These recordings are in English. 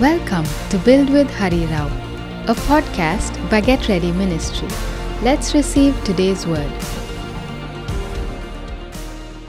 Welcome to Build with Hari Rao, a podcast by Get Ready Ministry. Let's receive today's word.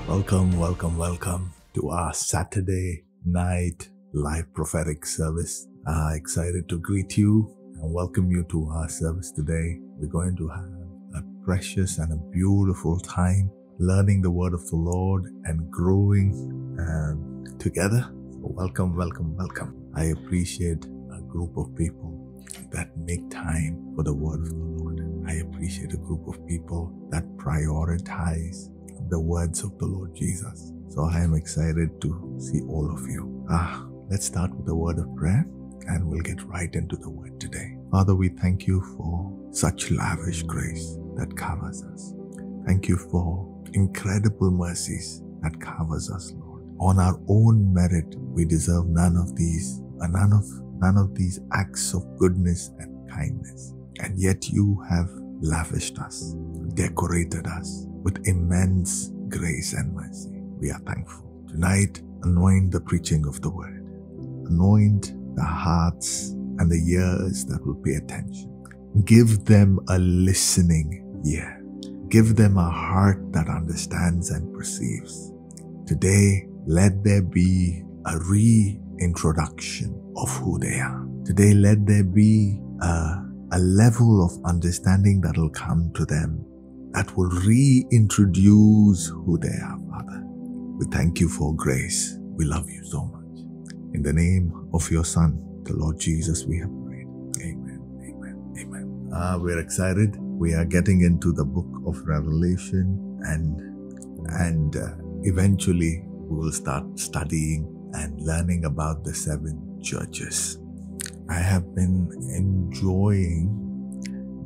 Welcome, welcome, welcome to our Saturday night live prophetic service. Uh, excited to greet you and welcome you to our service today. We're going to have a precious and a beautiful time learning the word of the Lord and growing um, together. Welcome, welcome, welcome. I appreciate a group of people that make time for the word of the Lord. I appreciate a group of people that prioritize the words of the Lord Jesus. So I am excited to see all of you. Ah, let's start with a word of prayer and we'll get right into the word today. Father, we thank you for such lavish grace that covers us. Thank you for incredible mercies that covers us, Lord. On our own merit, we deserve none of these, uh, none of none of these acts of goodness and kindness. And yet you have lavished us, decorated us with immense grace and mercy. We are thankful. Tonight, anoint the preaching of the word. Anoint the hearts and the ears that will pay attention. Give them a listening ear. Give them a heart that understands and perceives. Today, let there be a reintroduction of who they are. Today, let there be a, a level of understanding that will come to them that will reintroduce who they are, Father. We thank you for grace. We love you so much. In the name of your Son, the Lord Jesus, we have prayed. Amen. Amen. Amen. Uh, we're excited. We are getting into the book of Revelation and and uh, eventually we will start studying and learning about the seven churches. I have been enjoying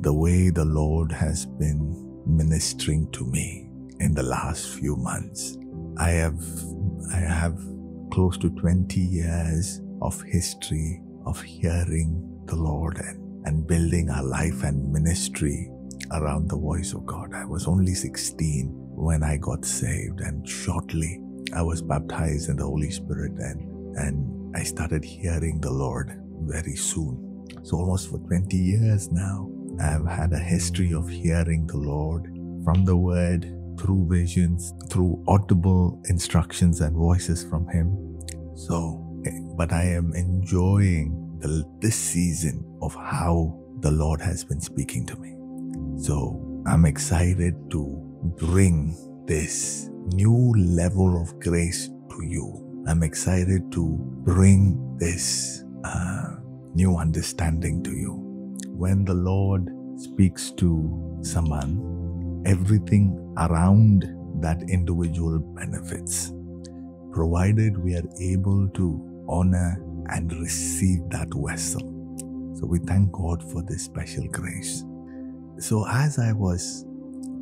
the way the Lord has been ministering to me in the last few months. I have I have close to 20 years of history of hearing the Lord and, and building our life and ministry around the voice of God. I was only 16 when I got saved, and shortly I was baptized in the Holy Spirit, and, and I started hearing the Lord very soon. So, almost for 20 years now, I've had a history of hearing the Lord from the Word, through visions, through audible instructions and voices from Him. So, eh, but I am enjoying the, this season of how the Lord has been speaking to me. So I'm excited to bring this new level of grace to you. I'm excited to bring this uh, new understanding to you. When the Lord speaks to someone, everything around that individual benefits, provided we are able to honor and receive that vessel. So we thank God for this special grace. So as I was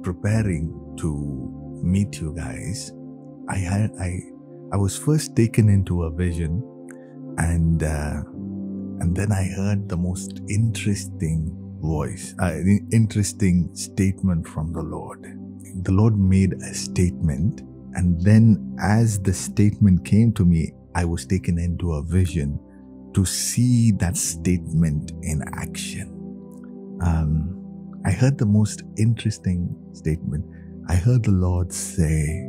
preparing to meet you guys, I had I I was first taken into a vision, and uh, and then I heard the most interesting voice, uh, interesting statement from the Lord. The Lord made a statement, and then as the statement came to me, I was taken into a vision to see that statement in action. Um, I heard the most interesting statement. I heard the Lord say,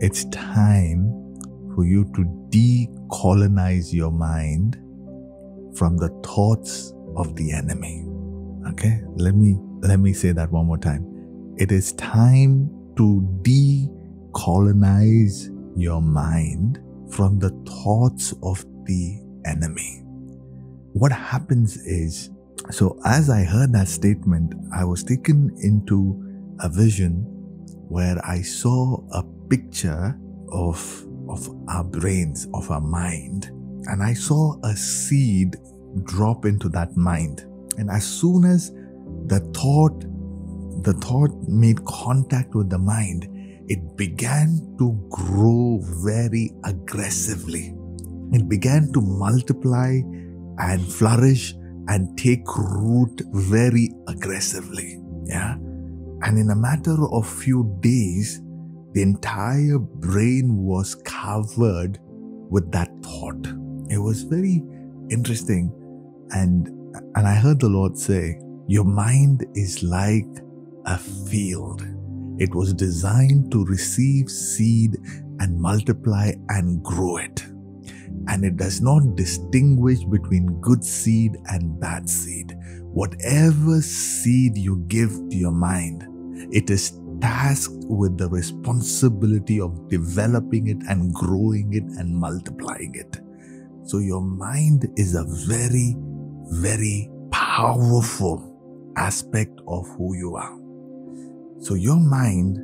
It's time for you to decolonize your mind from the thoughts of the enemy. Okay, let me let me say that one more time. It is time to decolonize your mind from the thoughts of the enemy. What happens is, so as I heard that statement, I was taken into a vision where I saw a picture of, of our brains, of our mind, and I saw a seed drop into that mind. And as soon as the thought, the thought made contact with the mind, it began to grow very aggressively. It began to multiply and flourish and take root very aggressively. Yeah. And in a matter of few days, the entire brain was covered with that thought. It was very, interesting. And and I heard the Lord say, Your mind is like a field. It was designed to receive seed and multiply and grow it. And it does not distinguish between good seed and bad seed. Whatever seed you give to your mind, it is tasked with the responsibility of developing it and growing it and multiplying it. So your mind is a very, very powerful aspect of who you are. So your mind,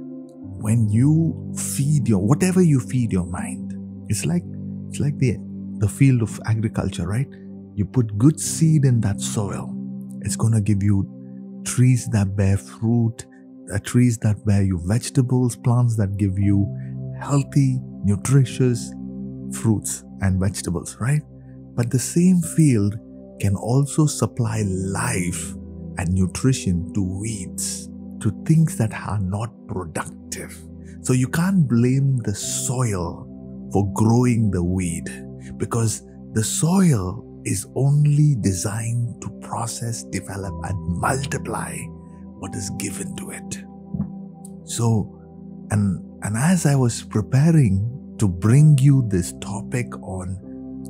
when you feed your whatever you feed your mind, it's like it's like the the field of agriculture, right? You put good seed in that soil, it's gonna give you trees that bear fruit, Uh, trees that bear you vegetables, plants that give you healthy, nutritious fruits and vegetables, right? But the same field can also supply life and nutrition to weeds, to things that are not productive. So you can't blame the soil for growing the weed because the soil is only designed to process, develop, and multiply what is given to it. So, and and as I was preparing to bring you this topic on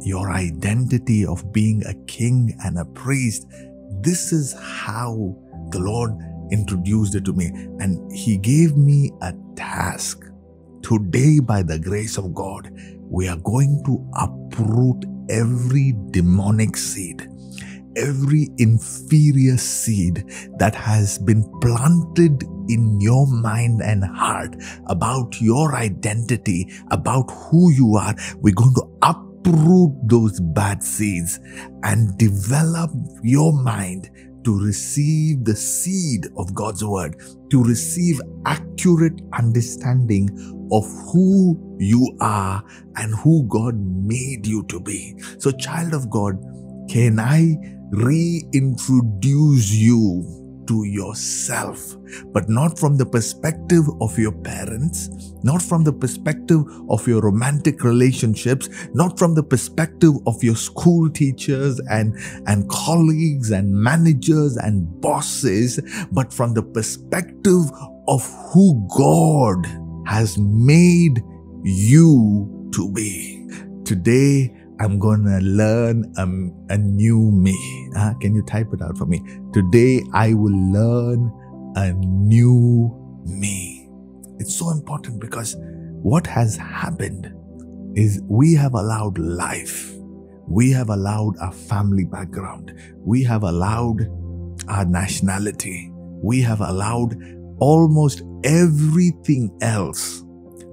your identity of being a king and a priest, this is how the Lord introduced it to me. And He gave me a task. Today, by the grace of God, we are going to uproot every demonic seed, every inferior seed that has been planted in your mind and heart about your identity, about who you are. We're going to uproot those bad seeds and develop your mind to receive the seed of God's word, to receive accurate understanding of who you are and who God made you to be. So, child of God, can I reintroduce you to yourself, but not from the perspective of your parents, not from the perspective of your romantic relationships, not from the perspective of your school teachers and, and colleagues and managers and bosses, but from the perspective of who God has made you to be. Today, I'm gonna learn um, a new me. Uh, can you type it out for me? Today I will learn a new me. It's so important because what has happened is we have allowed life, we have allowed our family background, we have allowed our nationality, we have allowed almost everything else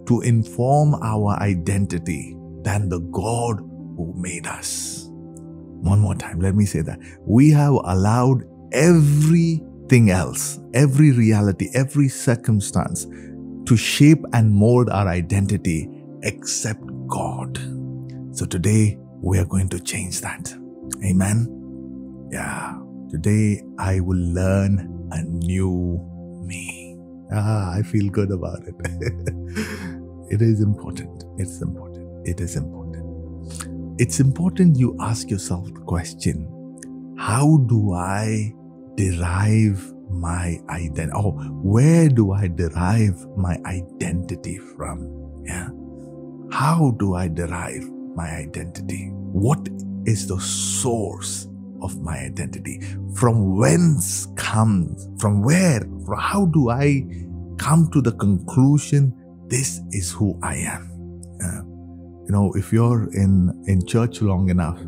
to inform our identity than the God who made us. One more time, let me say that. We have allowed everything else, every reality, every circumstance to shape and mold our identity except God. So today, we are going to change that. Amen. Yeah. Today, I will learn a new me. Ah, I feel good about it. it is important. It's important. It is important it's important you ask yourself the question how do I derive my identity? Or where do I derive my identity from? Yeah. How do I derive my identity? What is the source of my identity? From whence comes, from where, how do I come to the conclusion this is who I am? You know if you're in in church long enough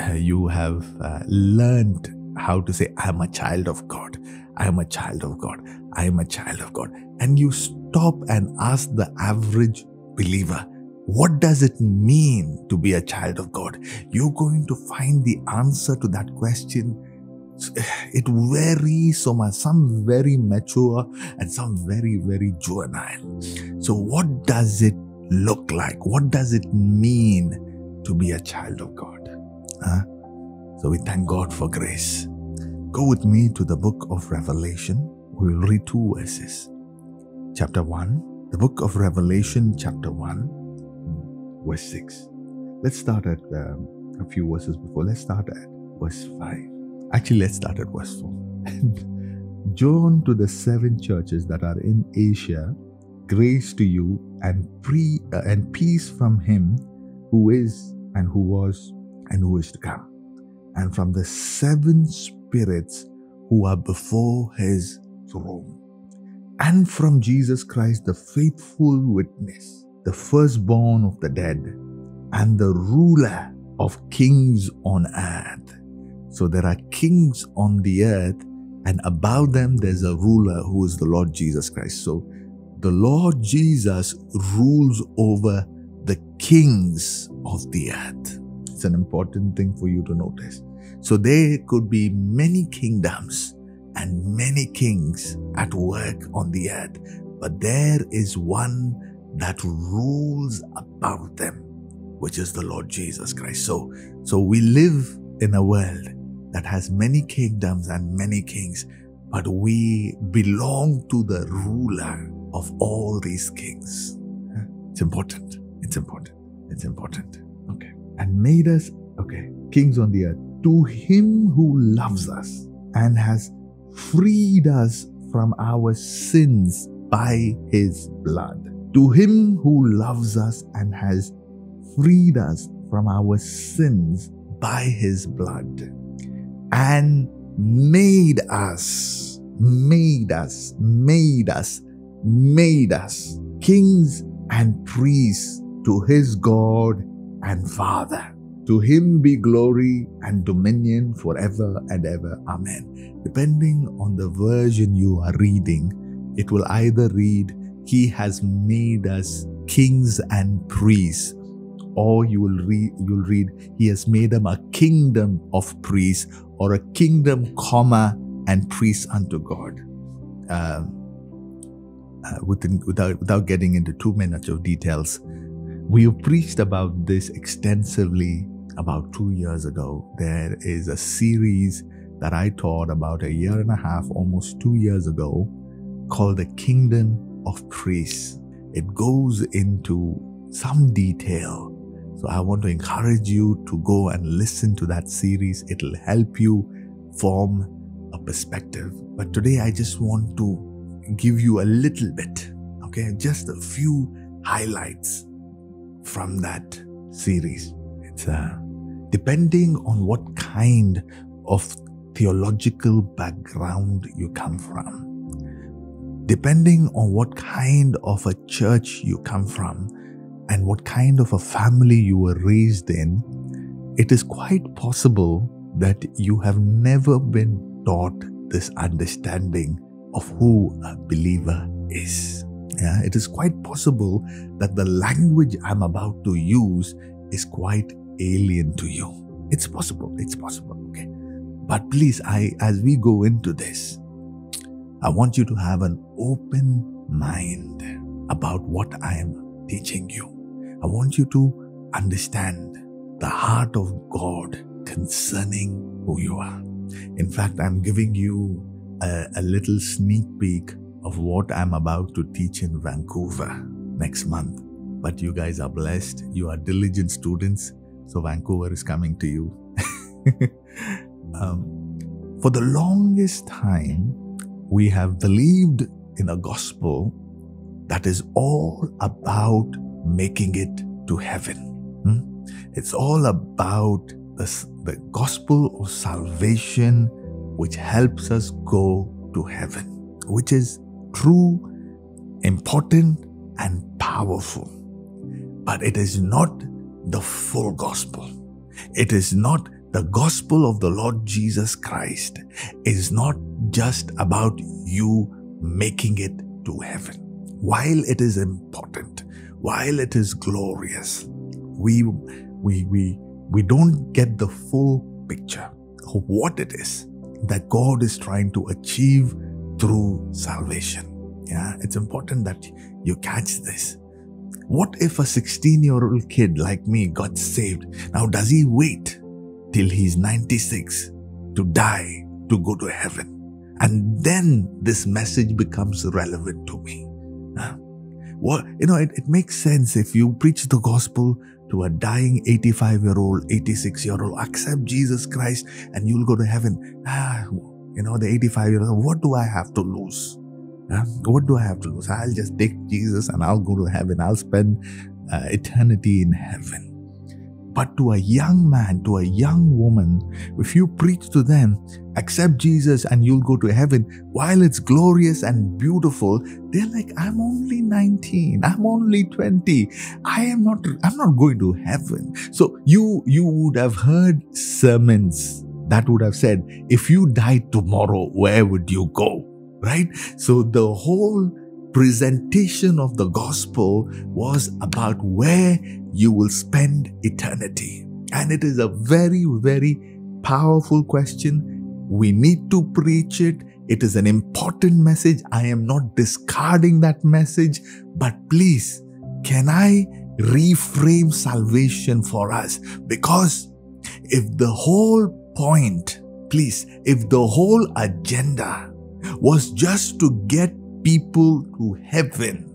uh, you have uh, learned how to say i'm a child of god. I'm a child of god. I'm a child of god. And you stop and ask the average believer what does it mean to be a child of god? You're going to find the answer to that question it varies so much. Some very mature and some very very juvenile. So what does it look like? What does it mean to be a child of God? Huh? So we thank God for grace. Go with me to the book of Revelation. We will read two verses. Chapter 1, the book of Revelation, chapter 1, verse 6. Let's start at uh, a few verses before. Let's start at verse 5. Actually, let's start at verse 4. John to the seven churches that are in Asia, grace to you and pre uh, and peace from him who is and who was and who is to come, and from the seven spirits who are before his throne, and from Jesus Christ, the faithful witness, the firstborn of the dead, and the ruler of kings on earth. So there are kings on the earth, and above them there's a ruler who is the Lord Jesus Christ. So the Lord Jesus rules over the kings of the earth. It's an important thing for you to notice. So there could be many kingdoms and many kings at work on the earth, but there is one that rules above them, which is the Lord Jesus Christ. So, so we live in a world that has many kingdoms and many kings, but we belong to the ruler of all these kings. It's important. It's important. It's important. Okay. And made us, okay, kings on the earth, to him who loves us and has freed us from our sins by his blood. To him who loves us and has freed us from our sins by his blood and made us, made us, made us, made us kings and priests to his God and Father. To him be glory and dominion forever and ever. Amen. Depending on the version you are reading, it will either read, He has made us kings and priests, or you will read, you'll read, He has made them a kingdom of priests, or a kingdom, comma, and priests unto God. Uh, uh, within, without, without getting into too much of details, we preached about this extensively about two years ago. There is a series that I taught about a year and a half, almost two years ago, called The Kingdom of Priests. It goes into some detail. So I want to encourage you to go and listen to that series. It'll help you form a perspective. But today I just want to give you a little bit, okay, just a few highlights from that series. It's uh, depending on what kind of theological background you come from, depending on what kind of a church you come from, and what kind of a family you were raised in, it is quite possible that you have never been taught this understanding of who a believer is. Yeah, it is quite possible that the language I'm about to use is quite alien to you. It's possible. It's possible. Okay. But please, I as we go into this, I want you to have an open mind about what I am teaching you. I want you to understand the heart of God concerning who you are. In fact, I'm giving you a, a little sneak peek of what I'm about to teach in Vancouver next month. But you guys are blessed. You are diligent students. So Vancouver is coming to you. um, for the longest time, we have believed in a gospel that is all about making it to heaven. Hmm? It's all about the, the gospel of salvation, which helps us go to heaven, which is true, important, and powerful. But it is not the full gospel. It is not the gospel of the Lord Jesus Christ. It is not just about you making it to heaven. While it is important, while it is glorious, we we we we don't get the full picture of what it is that God is trying to achieve through salvation. Yeah, it's important that you catch this. What if a 16 year old kid like me got saved? Now, does he wait till he's 96 to die to go to heaven? And then this message becomes relevant to me. Huh? Well, you know, it, it makes sense if you preach the gospel to a dying 85 year old, 86 year old, accept Jesus Christ and you'll go to heaven. Ah, you know, the 85 year old, what do I have to lose? What do I have to lose? I'll just take Jesus and I'll go to heaven. I'll spend uh, eternity in heaven. But to a young man, to a young woman, if you preach to them, accept Jesus and you'll go to heaven, while it's glorious and beautiful, they're like, I'm only 19, I'm only 20. I am not, I'm not going to heaven. So you you would have heard sermons that would have said, if you died tomorrow, where would you go? Right? So the whole presentation of the gospel was about where you will spend eternity. And it is a very, very powerful question. We need to preach it. It is an important message. I am not discarding that message, but please, can I reframe salvation for us? Because if the whole point, please, if the whole agenda was just to get people to heaven,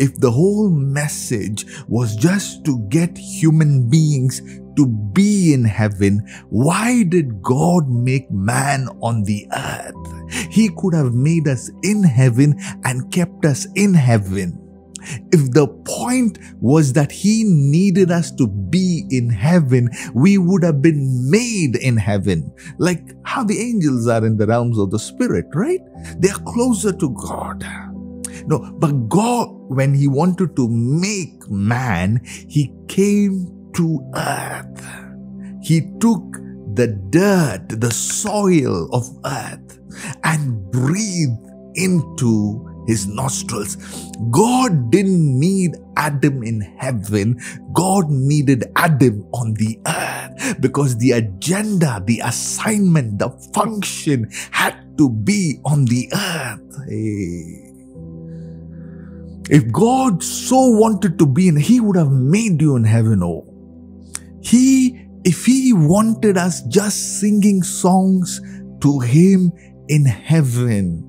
if the whole message was just to get human beings to be in heaven, why did God make man on the earth? He could have made us in heaven and kept us in heaven. If the point was that he needed us to be in heaven, we would have been made in heaven. Like how the angels are in the realms of the spirit, right? They are closer to God. No, but God, when He wanted to make man, He came to earth. He took the dirt, the soil of earth, and breathed into his nostrils. God didn't need Adam in heaven. God needed Adam on the earth because the agenda, the assignment, the function had to be on the earth. Hey. If God so wanted to be in, He would have made you in heaven. Oh, He, if He wanted us just singing songs to Him in heaven,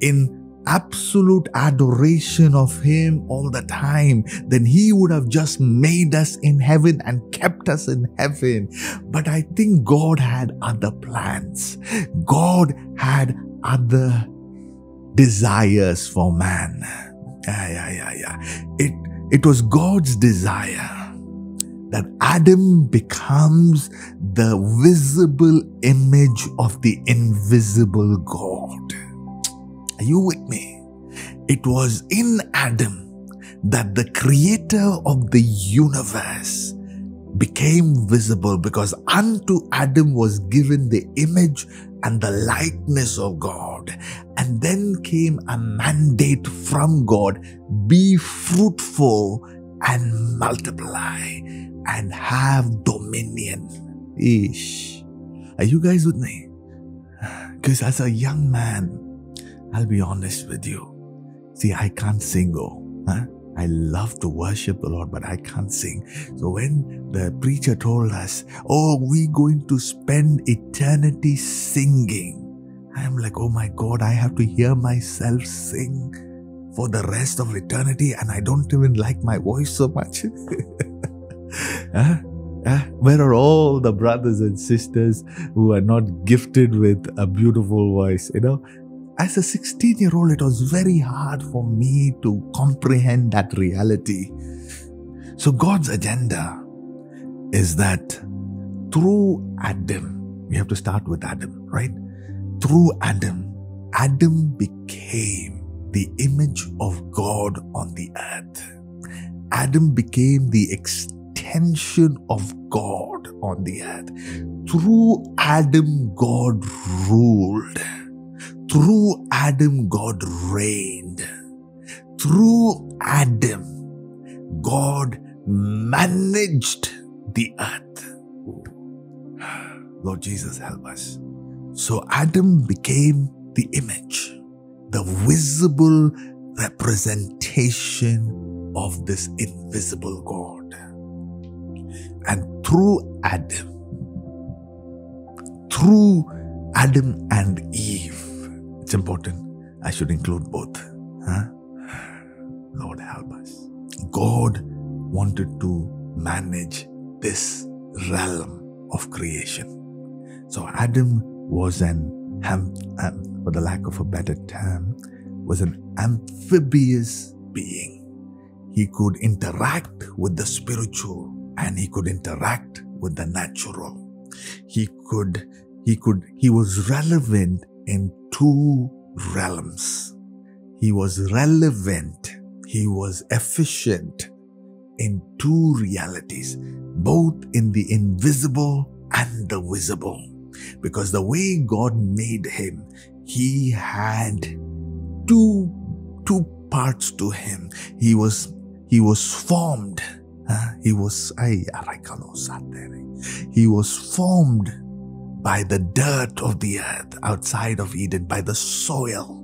in absolute adoration of Him all the time, then He would have just made us in heaven and kept us in heaven. But I think God had other plans. God had other desires for man. Yeah, yeah, yeah, yeah. It, it was God's desire that Adam becomes the visible image of the invisible God. Are you with me? It was in Adam that the creator of the universe became visible because unto Adam was given the image and the likeness of God. And then came a mandate from God be fruitful and multiply and have dominion. Ish. Are you guys with me? Because as a young man, I'll be honest with you. See, I can't sing, oh. Huh? I love to worship the Lord, but I can't sing. So when the preacher told us, Oh, we're going to spend eternity singing, I'm like, Oh my God, I have to hear myself sing for the rest of eternity, and I don't even like my voice so much. huh? Where are all the brothers and sisters who are not gifted with a beautiful voice? You know, as a 16 year old, it was very hard for me to comprehend that reality. So, God's agenda is that through Adam, we have to start with Adam, right? Through Adam, Adam became the image of God on the earth. Adam became the extension of God on the earth. Through Adam, God ruled. Through Adam, God reigned. Through Adam, God managed the earth. Lord Jesus, help us. So Adam became the image, the visible representation of this invisible God. And through Adam, through Adam and Eve, it's important. I should include both. Huh? Lord help us. God wanted to manage this realm of creation. So Adam was an, um, for the lack of a better term, was an amphibious being. He could interact with the spiritual and he could interact with the natural. He could, he could, he was relevant in two realms. He was relevant. He was efficient in two realities, both in the invisible and the visible. Because the way God made him, he had two, two parts to him. He was, he was formed. Uh, he was, he was formed by the dirt of the earth outside of Eden, by the soil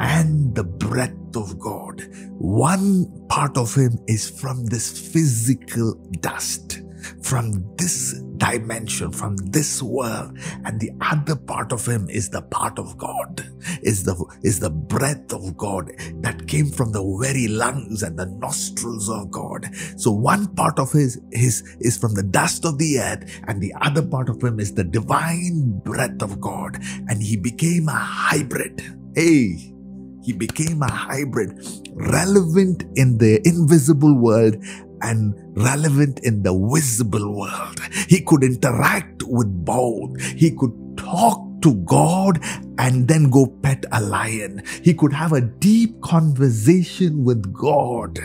and the breath of God. One part of him is from this physical dust, from this dimension, from this world, and the other part of him is the part of God, is the is the breath of God that came from the very lungs and the nostrils of God. So one part of his is is from the dust of the earth, and the other part of him is the divine breath of God, and he became a hybrid. Hey, he became a hybrid, relevant in the invisible world and relevant in the visible world. He could interact with both. He could talk to God and then go pet a lion. He could have a deep conversation with God.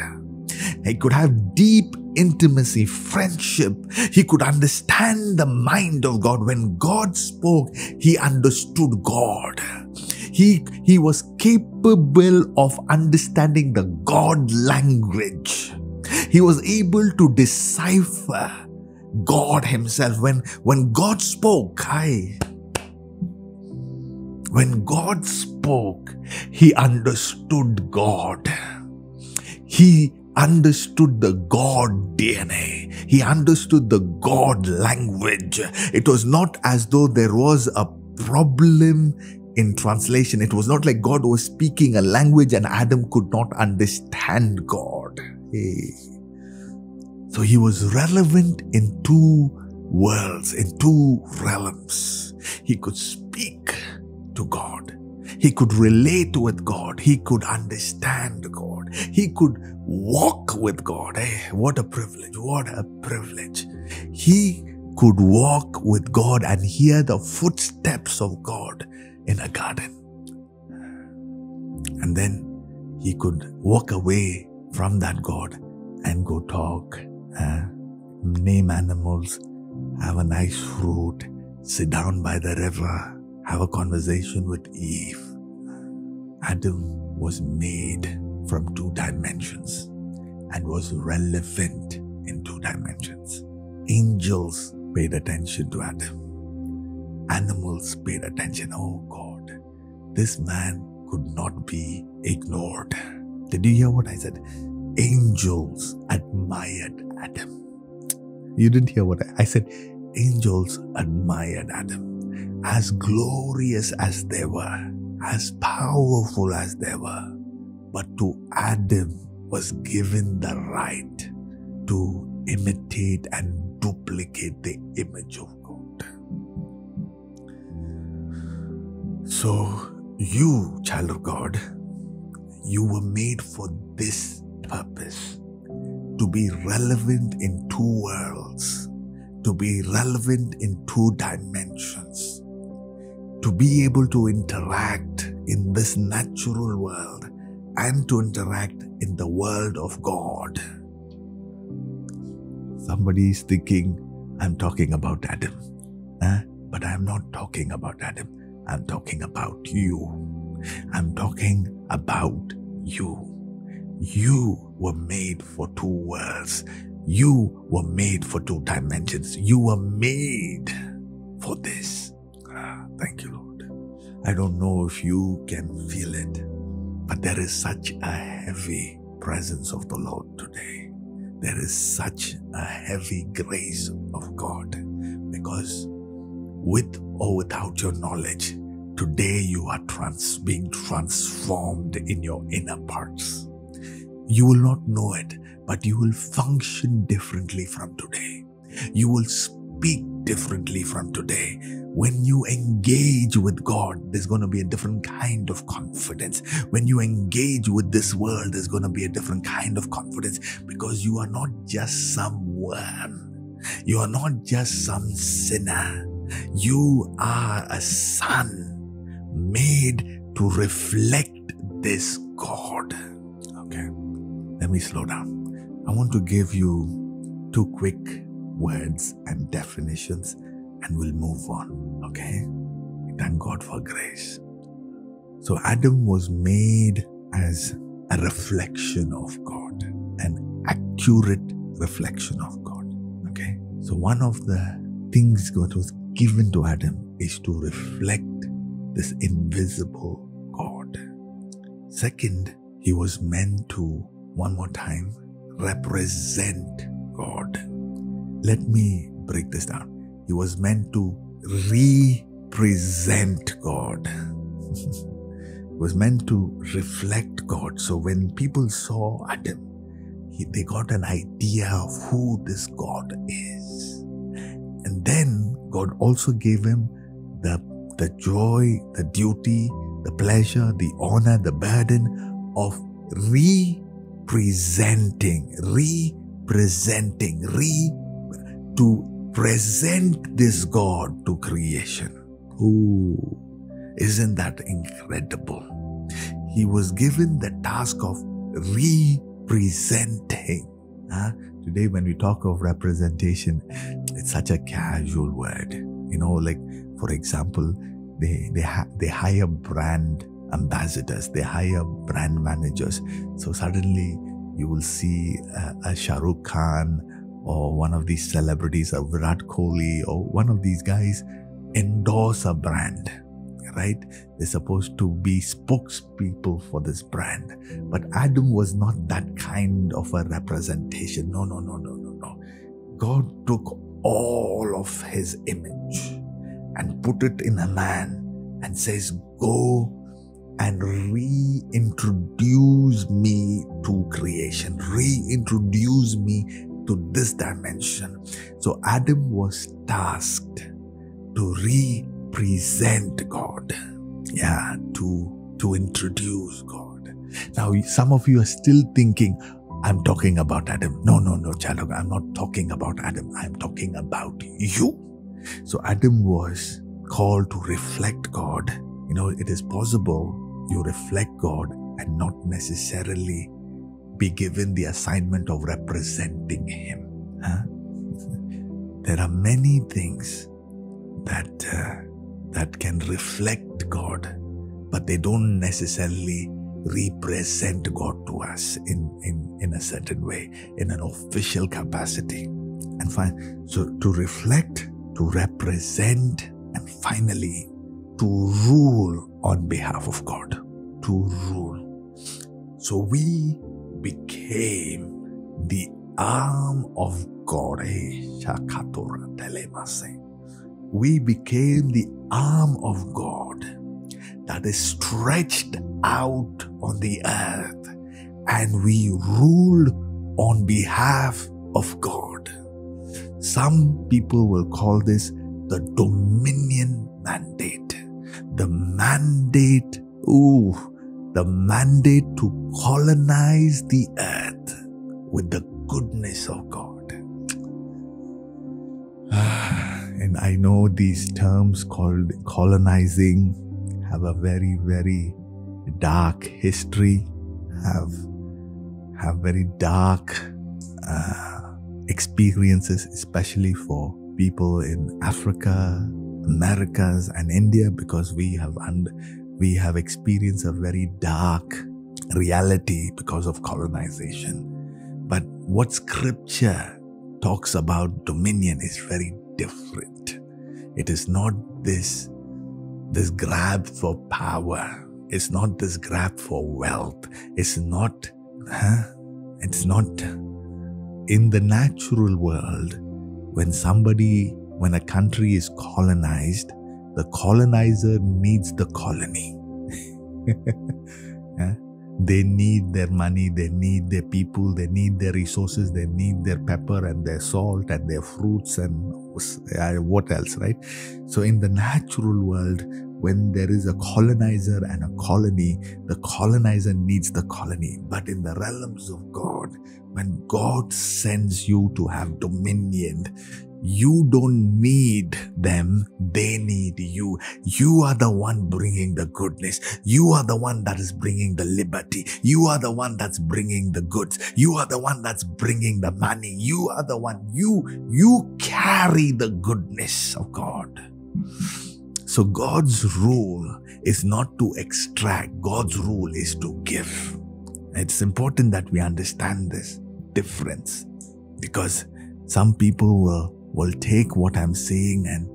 He could have deep intimacy, friendship. He could understand the mind of God. When God spoke, he understood God. He, he was capable of understanding the God language. He was able to decipher God Himself. When, when God spoke, I, when God spoke, He understood God. He understood the God DNA. He understood the God language. It was not as though there was a problem in translation. It was not like God was speaking a language and Adam could not understand God. Hey. So he was relevant in two worlds, in two realms. He could speak to God. He could relate with God. He could understand God. He could walk with God. Hey, what a privilege. What a privilege. He could walk with God and hear the footsteps of God in a garden. And then he could walk away from that God and go talk, uh, name animals, have a nice fruit, sit down by the river, have a conversation with Eve. Adam was made from two dimensions and was relevant in two dimensions. Angels paid attention to Adam. Animals paid attention. Oh God, this man could not be ignored. Did you hear what I said? Angels admired Adam. You didn't hear what I, I said. Angels admired Adam. As glorious as they were, as powerful as they were. But to Adam was given the right to imitate and duplicate the image of So, you, child of God, you were made for this purpose to be relevant in two worlds, to be relevant in two dimensions, to be able to interact in this natural world and to interact in the world of God. Somebody is thinking, I'm talking about Adam, eh? but I'm not talking about Adam. I'm talking about you. I'm talking about you. You were made for two worlds. You were made for two dimensions. You were made for this. Ah, thank you, Lord. I don't know if you can feel it, but there is such a heavy presence of the Lord today. There is such a heavy grace of God because with or without your knowledge, today you are trans- being transformed in your inner parts. You will not know it, but you will function differently from today. You will speak differently from today. When you engage with God, there's going to be a different kind of confidence. When you engage with this world, there's going to be a different kind of confidence because you are not just some worm. You are not just some sinner. You are a son made to reflect this God. Okay, let me slow down. I want to give you two quick words and definitions and we'll move on. Okay? Thank God for grace. So Adam was made as a reflection of God, an accurate reflection of God. Okay? So one of the things God was given to Adam is to reflect this invisible God. Second, he was meant to, one more time, represent God. Let me break this down. He was meant to represent God. he was meant to reflect God. So when people saw Adam, he, they got an idea of who this God is. And then God also gave him the, the joy, the duty, the pleasure, the honor, the burden of representing, representing, re to present this God to creation. Ooh, isn't that incredible? He was given the task of representing. Huh? Today, when we talk of representation, it's such a casual word. You know, like for example, they they ha- they hire brand ambassadors, they hire brand managers. So suddenly you will see uh, a, a Shah Rukh Khan or one of these celebrities, a Virat Kohli, or one of these guys endorse a brand, right? They're supposed to be spokespeople for this brand. But Adam was not that kind of a representation. No, no, no, no, no, no. God took all of his image and put it in a man and says, Go and reintroduce me to creation, reintroduce me to this dimension. So Adam was tasked to represent God. Yeah, to, to introduce God. Now, some of you are still thinking, I'm talking about Adam. No, no, no, Chalok, I'm not talking about Adam. I'm talking about you. So Adam was called to reflect God. You know, it is possible you reflect God and not necessarily be given the assignment of representing Him. Huh? there are many things that uh, that can reflect God, but they don't necessarily represent God to us in, in, in a certain way, in an official capacity. And fine, so to reflect, to represent, and finally to rule on behalf of God. To rule. So we became the arm of God. We became the arm of God that is stretched out on the earth, and we ruled on behalf of God. Some people will call this the dominion mandate. The mandate, ooh, the mandate to colonize the earth with the goodness of God. Ah. And I know these terms called colonizing have a very, very dark history, have, have very dark uh, experiences, especially for people in Africa, Americas, and India, because we have under we have experienced a very dark reality because of colonization. But what scripture talks about dominion is very different. It is not this, this grab for power. It's not this grab for wealth. It's not, huh? It's not in the natural world when somebody, when a country is colonized, the colonizer needs the colony. yeah? They need their money, they need their people, they need their resources, they need their pepper and their salt and their fruits and uh, what else, right? So, in the natural world, when there is a colonizer and a colony, the colonizer needs the colony. But in the realms of God, when God sends you to have dominion, you don't need them, they need you. You are the one bringing the goodness. You are the one that is bringing the liberty. You are the one that's bringing the goods. You are the one that's bringing the money. You are the one. You, you carry the goodness of God. So God's rule is not to extract, God's rule is to give. It's important that we understand this difference because some people will will take what I'm saying and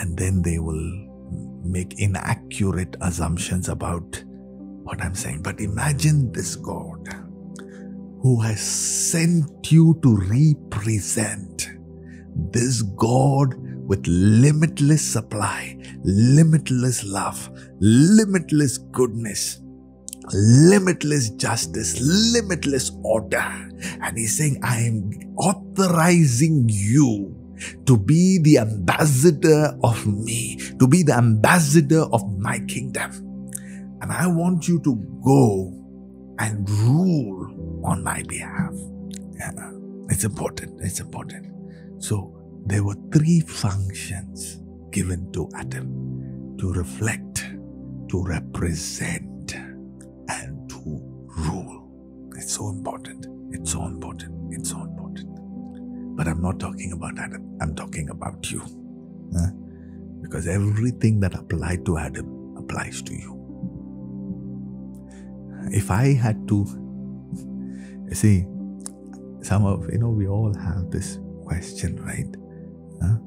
and then they will make inaccurate assumptions about what I'm saying. But imagine this God who has sent you to represent this God with limitless supply, limitless love, limitless goodness, limitless justice, limitless order. And he's saying, I am authorizing you to be the ambassador of me, to be the ambassador of my kingdom. And I want you to go and rule on my behalf. Yeah, it's important. It's important. So there were three functions given to Adam to reflect, to represent, and to rule. It's so important. It's so important. It's so important. But I'm not talking about Adam, I'm talking about you. Huh? Because everything that applied to Adam applies to you. If I had to, see, some of, you know, we all have this question, right? Huh?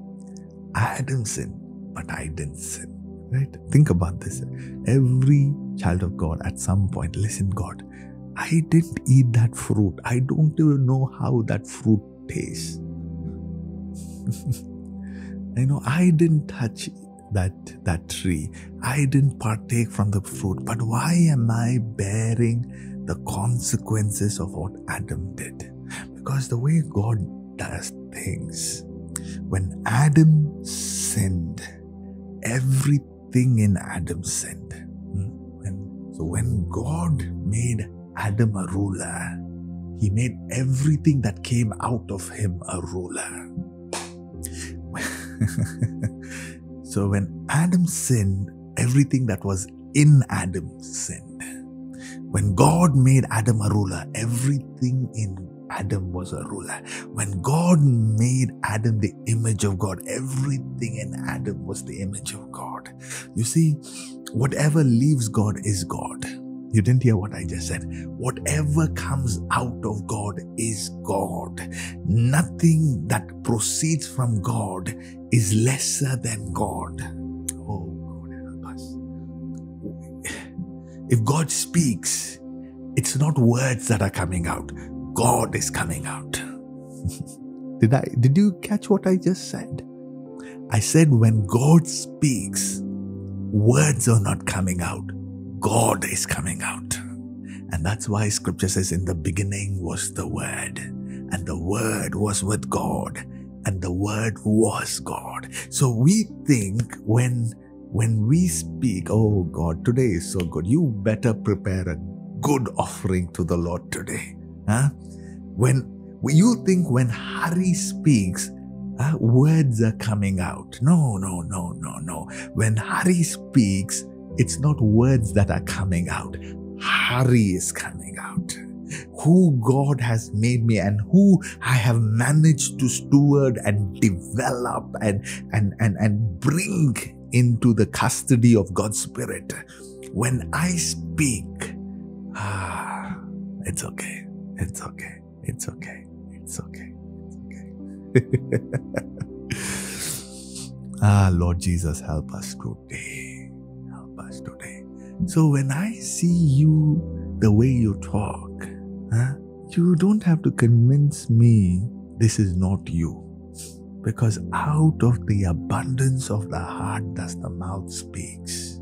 Adam sinned, but I didn't sin. Right? Think about this. Every child of God at some point, listen, God, I didn't eat that fruit. I don't even know how that fruit taste. you know, I didn't touch that that tree. I didn't partake from the fruit. But why am I bearing the consequences of what Adam did? Because the way God does things, when Adam sinned, everything in Adam sinned. Hmm? so when God made Adam a ruler, he made everything that came out of him a ruler. so when Adam sinned, everything that was in Adam sinned. When God made Adam a ruler, everything in Adam was a ruler. When God made Adam the image of God, everything in Adam was the image of God. You see, whatever leaves God is God. You didn't hear what I just said. Whatever comes out of God is God. Nothing that proceeds from God is lesser than God. Oh, God help us. If God speaks, it's not words that are coming out. God is coming out. did I did you catch what I just said? I said when God speaks, words are not coming out. God is coming out. And that's why scripture says, In the beginning was the Word, and the Word was with God, and the Word was God. So we think when when we speak, oh God, today is so good. You better prepare a good offering to the Lord today. Huh? When, you think when Hari speaks, uh, words are coming out. No, no, no, no, no. When Hari speaks, it's not words that are coming out. Hari is coming out. Who God has made me and who I have managed to steward and develop and, and, and, and bring into the custody of God's Spirit. When I speak, ah, it's okay. It's okay. It's okay. It's okay. It's okay. ah, Lord Jesus, help us today us today. So when I see you the way you talk, huh, you don't have to convince me this is not you. Because out of the abundance of the heart does the mouth speaks.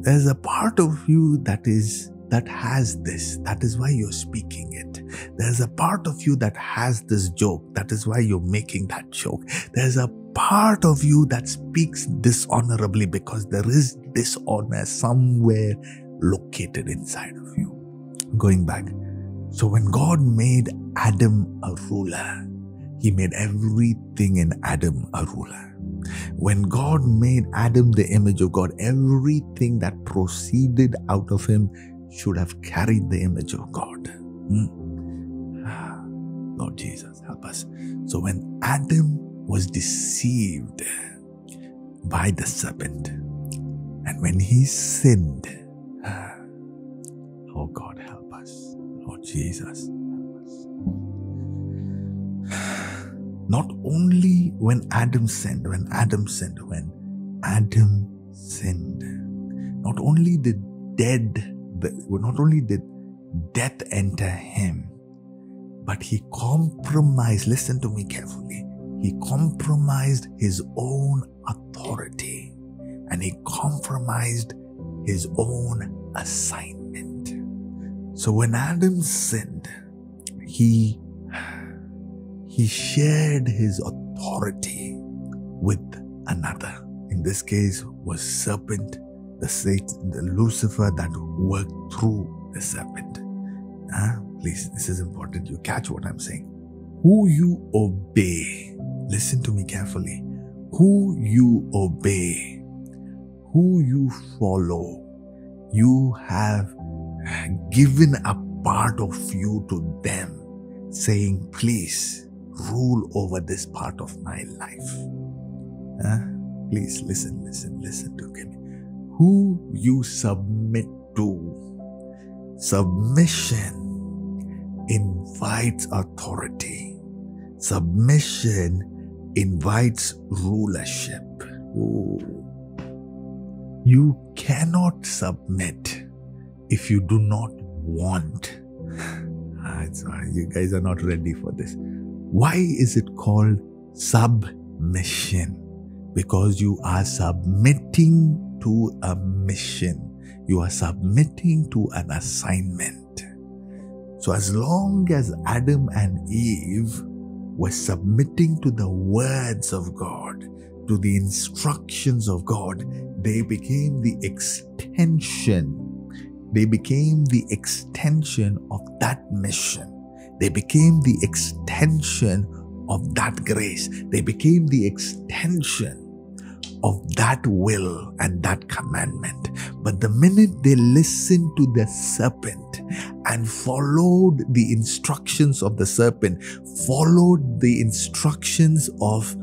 There's a part of you that is that has this. That is why you're speaking it. There's a part of you that has this joke. That is why you're making that joke. There's a part of you that speaks dishonorably because there is dishonor somewhere located inside of you. Going back. So when God made Adam a ruler, he made everything in Adam a ruler. When God made Adam the image of God, everything that proceeded out of him should have carried the image of God. Hmm? Lord Jesus, help us. So when Adam was deceived by the serpent, and when he sinned, oh God, help us. Lord Jesus, help us. Not only when Adam sinned, when Adam sinned, when Adam sinned, not only did dead, not only did death enter him, but he compromised, listen to me carefully, he compromised his own authority and he compromised his own assignment. So when Adam sinned, he he shared his authority with another. In this case was serpent, the Satan, the Lucifer that worked through the serpent. Huh? Please, this is important. You catch what I'm saying. Who you obey, listen to me carefully. Who you obey, who you follow, you have given a part of you to them, saying, Please rule over this part of my life. Huh? Please listen, listen, listen to me. Who you submit to. Submission invites authority. Submission invites rulership. Ooh. You cannot submit if you do not want. You guys are not ready for this. Why is it called submission? Because you are submitting to a mission. You are submitting to an assignment. So, as long as Adam and Eve were submitting to the words of God, to the instructions of God, they became the extension. They became the extension of that mission. They became the extension of that grace. They became the extension of that will and that commandment. But the minute they listened to the serpent and followed the instructions of the serpent, followed the instructions of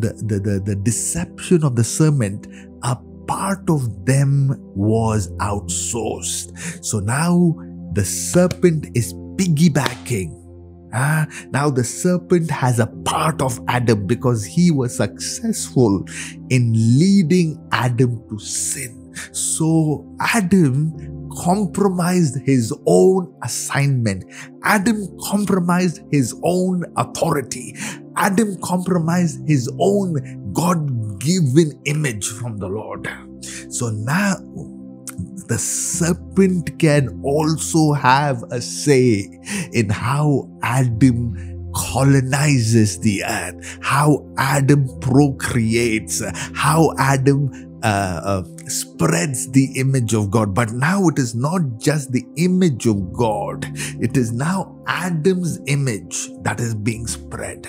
the, the, the, the deception of the serpent, a part of them was outsourced. So now the serpent is piggybacking. Ah, now the serpent has a part of Adam because he was successful in leading Adam to sin. So Adam compromised his own assignment. Adam compromised his own authority. Adam compromised his own God given image from the Lord. So now the serpent can also have a say in how Adam colonizes the earth, how Adam procreates, how Adam uh, uh, spreads the image of God. But now it is not just the image of God, it is now Adam's image that is being spread.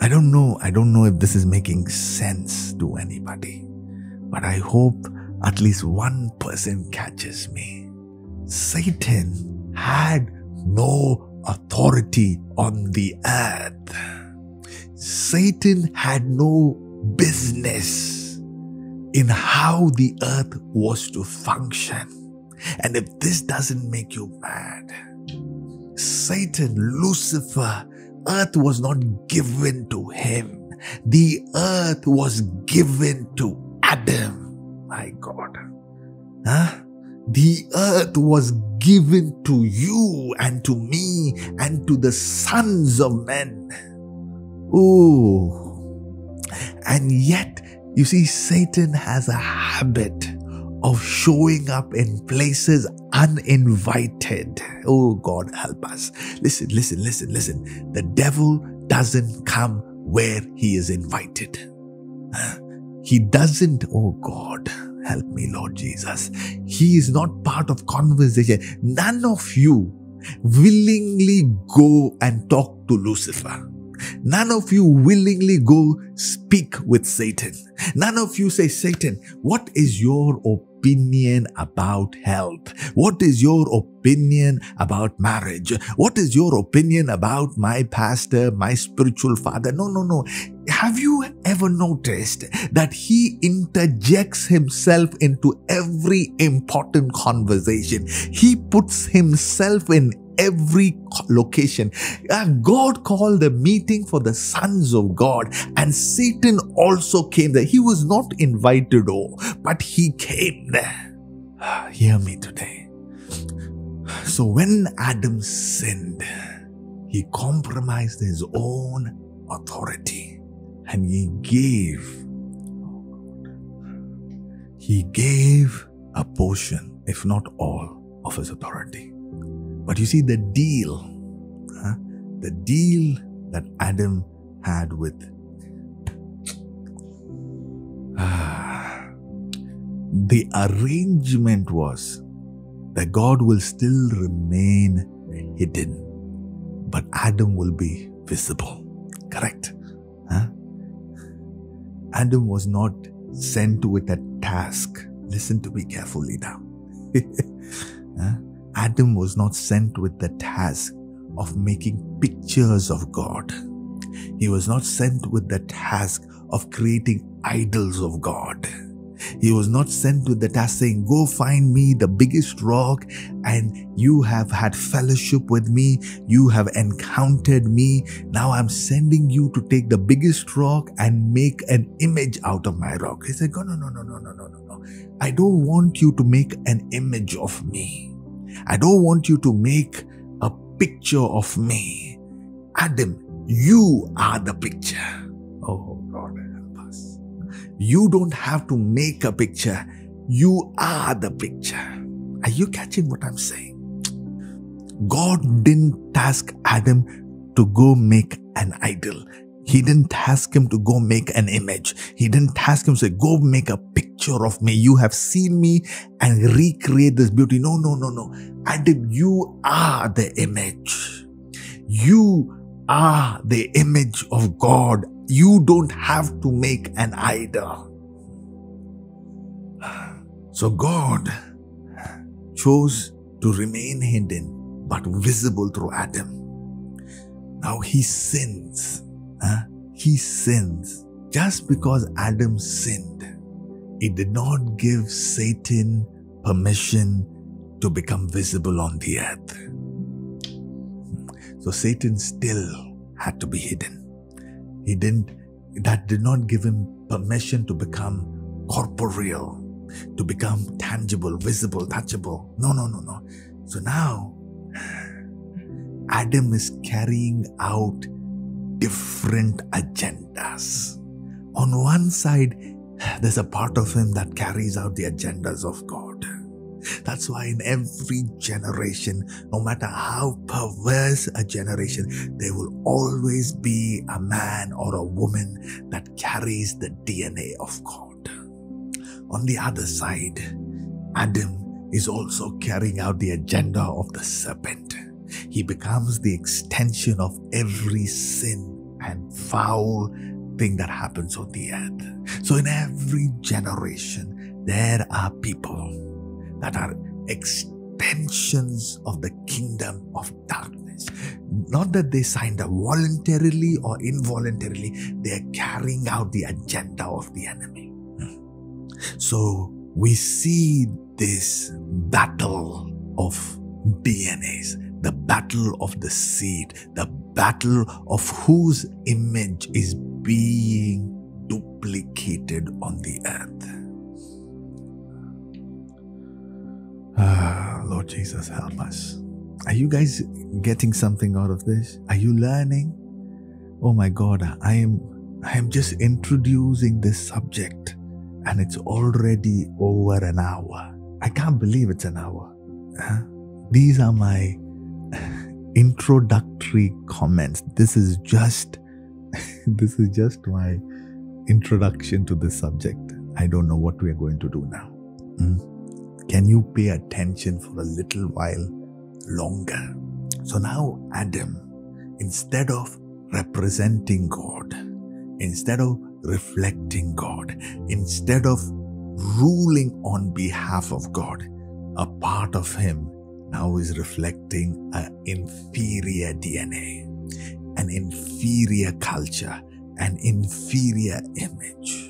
I don't know. I don't know if this is making sense to anybody, but I hope at least one person catches me. Satan had no authority on the earth. Satan had no business in how the earth was to function. And if this doesn't make you mad, Satan, Lucifer, earth was not given to him. The earth was given to Adam my God. Huh? The earth was given to you and to me and to the sons of men. Oh. And yet, you see, Satan has a habit of showing up in places uninvited. Oh God, help us. Listen, listen, listen, listen. The devil doesn't come where he is invited. He doesn't, oh God, help me, Lord Jesus. He is not part of conversation. None of you willingly go and talk to Lucifer. None of you willingly go speak with Satan. None of you say, Satan, what is your opinion about health? What is your opinion about marriage? What is your opinion about my pastor, my spiritual father? No, no, no. Have you ever noticed that he interjects himself into every important conversation? He puts himself in every location. Uh, God called the meeting for the sons of God, and Satan also came there. He was not invited, oh, but he came there. Hear me today. So when Adam sinned, he compromised his own authority and he gave he gave a portion if not all of his authority but you see, the deal, huh? the deal that Adam had with the arrangement was that God will still remain hidden, but Adam will be visible. Correct? Adam was not sent with a task. Listen to me carefully now. Adam was not sent with the task of making pictures of God. He was not sent with the task of creating idols of God. He was not sent with the task saying, Go find me the biggest rock, and you have had fellowship with me. You have encountered me. Now I'm sending you to take the biggest rock and make an image out of my rock. He said, No, no, no, no, no, no, no, no. I don't want you to make an image of me. I don't want you to make a picture of me. Adam, you are the picture. You don't have to make a picture. You are the picture. Are you catching what I'm saying? God didn't task Adam to go make an idol. He didn't ask him to go make an image. He didn't ask him to say, go make a picture of me. You have seen me and recreate this beauty. No, no, no, no. Adam, you are the image. You are the image of God. You don't have to make an idol. So God chose to remain hidden but visible through Adam. Now he sins Huh? He sins. Just because Adam sinned, it did not give Satan permission to become visible on the earth. So Satan still had to be hidden. He didn't, that did not give him permission to become corporeal, to become tangible, visible, touchable. No, no, no, no. So now, Adam is carrying out different agendas. On one side, there's a part of him that carries out the agendas of God. That's why in every generation, no matter how perverse a generation, there will always be a man or a woman that carries the DNA of God. On the other side, Adam is also carrying out the agenda of the serpent. He becomes the extension of every sin and foul thing that happens on the earth. So, in every generation, there are people that are extensions of the kingdom of darkness. Not that they signed up voluntarily or involuntarily, they are carrying out the agenda of the enemy. So, we see this battle of DNAs, the battle of the seed, the battle of whose image is being duplicated on the earth. Ah, Lord Jesus, help us. Are you guys getting something out of this? Are you learning? Oh my God, I am I am just introducing this subject and it's already over an hour. I can't believe it's an hour. Huh? These are my introductory comments. This is just this is just my introduction to this subject. I don't know what we are going to do now. Mm. Can you pay attention for a little while longer? So now, Adam, instead of representing God, instead of reflecting God, instead of ruling on behalf of God, a part of him now is reflecting an inferior DNA, an inferior culture, an inferior image,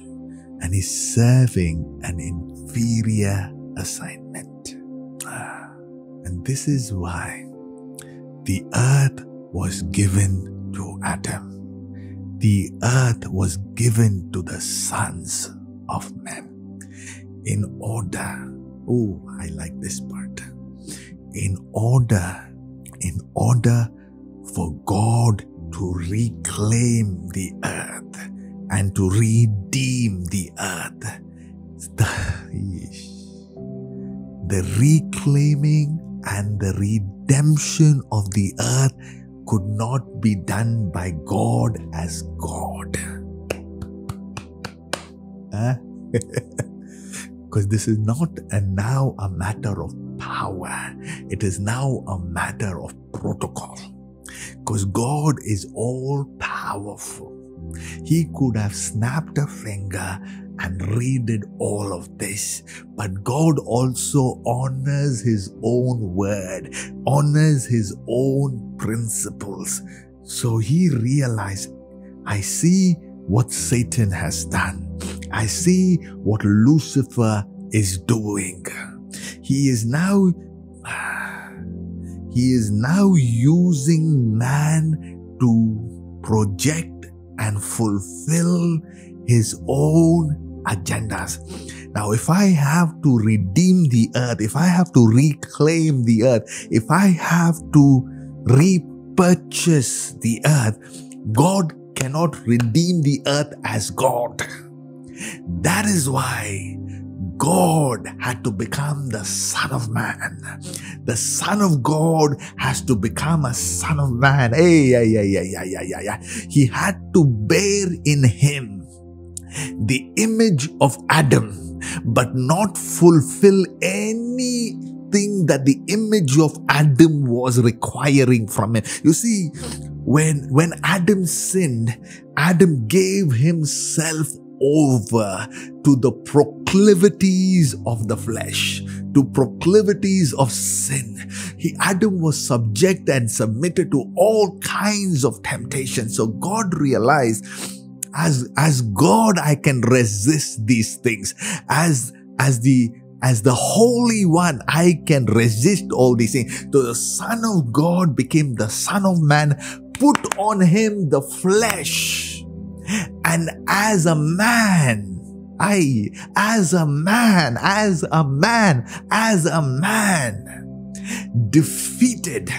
and is serving an inferior assignment. Ah, and this is why the earth was given to Adam. The earth was given to the sons of men in order. Oh, I like this part. In order, in order for God to reclaim the earth and to redeem the earth. The reclaiming and the redemption of the earth could not be done by God as God. Because this is not a now a matter of power, it is now a matter of protocol. Because God is all powerful. He could have snapped a finger and redid all of this. But God also honors His own word, honors His own principles. So He realized, I see what Satan has done. I see what Lucifer is doing. He is now he is now using man to project and fulfill his own agendas. Now, if I have to redeem the earth, if I have to reclaim the earth, if I have to repurchase the earth, God cannot redeem the earth as God. That is why God had to become the Son of Man. The Son of God has to become a Son of Man. Hey, yeah, yeah, yeah, yeah, yeah, yeah. He had to bear in him the image of Adam, but not fulfill anything that the image of Adam was requiring from him. You see, when when Adam sinned, Adam gave himself over to the proclivities of the flesh, to proclivities of sin. He, Adam was subject and submitted to all kinds of temptation. So God realized as, as God, I can resist these things. As, as the, as the Holy One, I can resist all these things. So the Son of God became the Son of Man, put on him the flesh and as a man, I, as a man, as a man, as a man, defeated.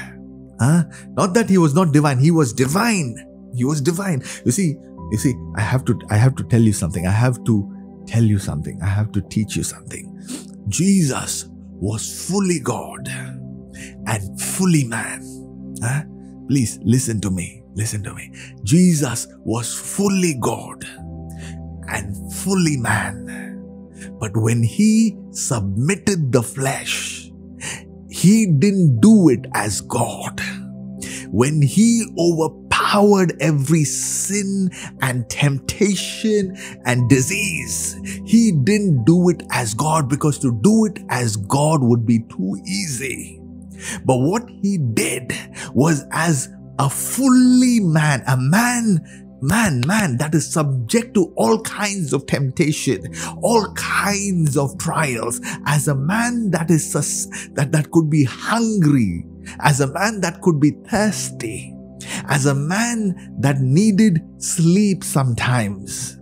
Huh? Not that he was not divine, he was divine. He was divine. You see, you see, I have to, I have to tell you something. I have to tell you something. I have to teach you something. Jesus was fully God and fully man. Huh? Please listen to me. Listen to me. Jesus was fully God and fully man. But when he submitted the flesh, he didn't do it as God. When he overpowered every sin and temptation and disease, he didn't do it as God because to do it as God would be too easy. But what he did was as a fully man, a man man, man that is subject to all kinds of temptation, all kinds of trials, as a man that is that, that could be hungry, as a man that could be thirsty, as a man that needed sleep sometimes.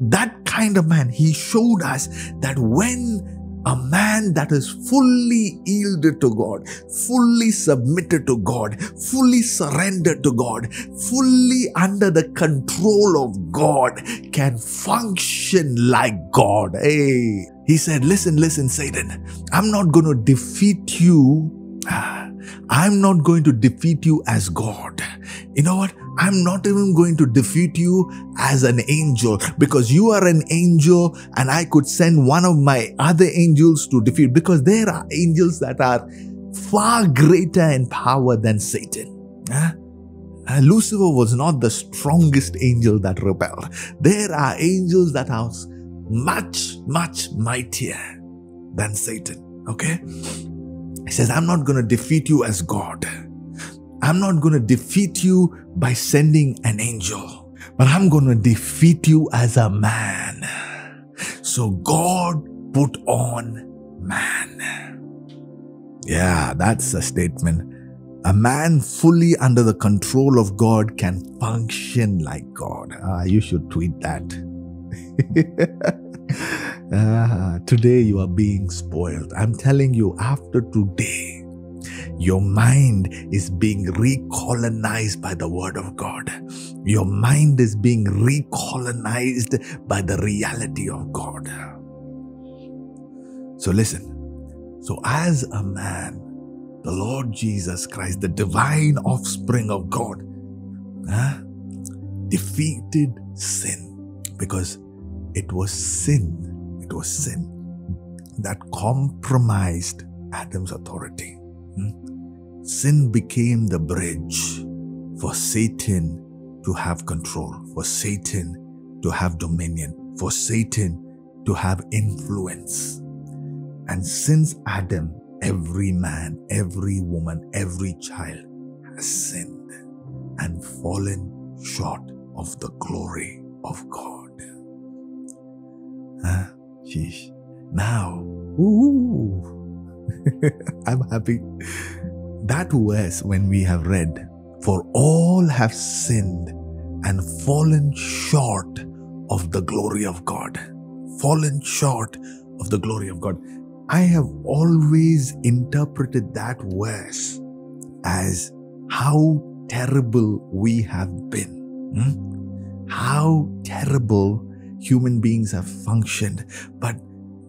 That kind of man, he showed us that when A man that is fully yielded to God, fully submitted to God, fully surrendered to God, fully under the control of God can function like God. Hey, he said, Listen, listen, Satan, I'm not going to defeat you. I'm not going to defeat you as God. You know what? I'm not even going to defeat you as an angel because you are an angel and I could send one of my other angels to defeat because there are angels that are far greater in power than Satan. Huh? Uh, Lucifer was not the strongest angel that rebelled. There are angels that are much, much mightier than Satan. Okay? He says, I'm not going to defeat you as God. I'm not going to defeat you by sending an angel, but I'm going to defeat you as a man. So God put on man. Yeah, that's a statement. A man fully under the control of God can function like God. Ah, you should tweet that. ah, today you are being spoiled. I'm telling you, after today, your mind is being recolonized by the Word of God. Your mind is being recolonized by the reality of God. So listen. So, as a man, the Lord Jesus Christ, the divine offspring of God, huh, defeated sin because it was sin, it was sin that compromised Adam's authority. Hmm? Sin became the bridge for Satan to have control, for Satan to have dominion, for Satan to have influence. And since Adam, every man, every woman, every child has sinned and fallen short of the glory of God. Huh? Sheesh. Now, ooh, I'm happy. That verse, when we have read, for all have sinned and fallen short of the glory of God. Fallen short of the glory of God. I have always interpreted that verse as how terrible we have been. Hmm? How terrible human beings have functioned. But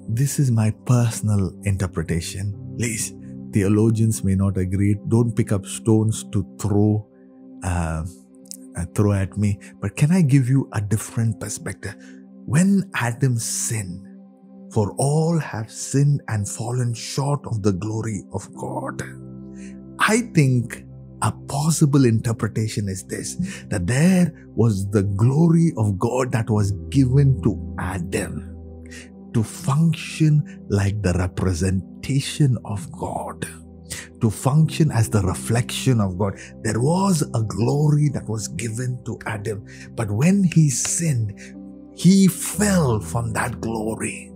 this is my personal interpretation. Please, theologians may not agree. Don't pick up stones to throw, uh, uh, throw at me. But can I give you a different perspective? When Adam sinned, for all have sinned and fallen short of the glory of God. I think a possible interpretation is this that there was the glory of God that was given to Adam to function like the representation of God, to function as the reflection of God. There was a glory that was given to Adam, but when he sinned, he fell from that glory.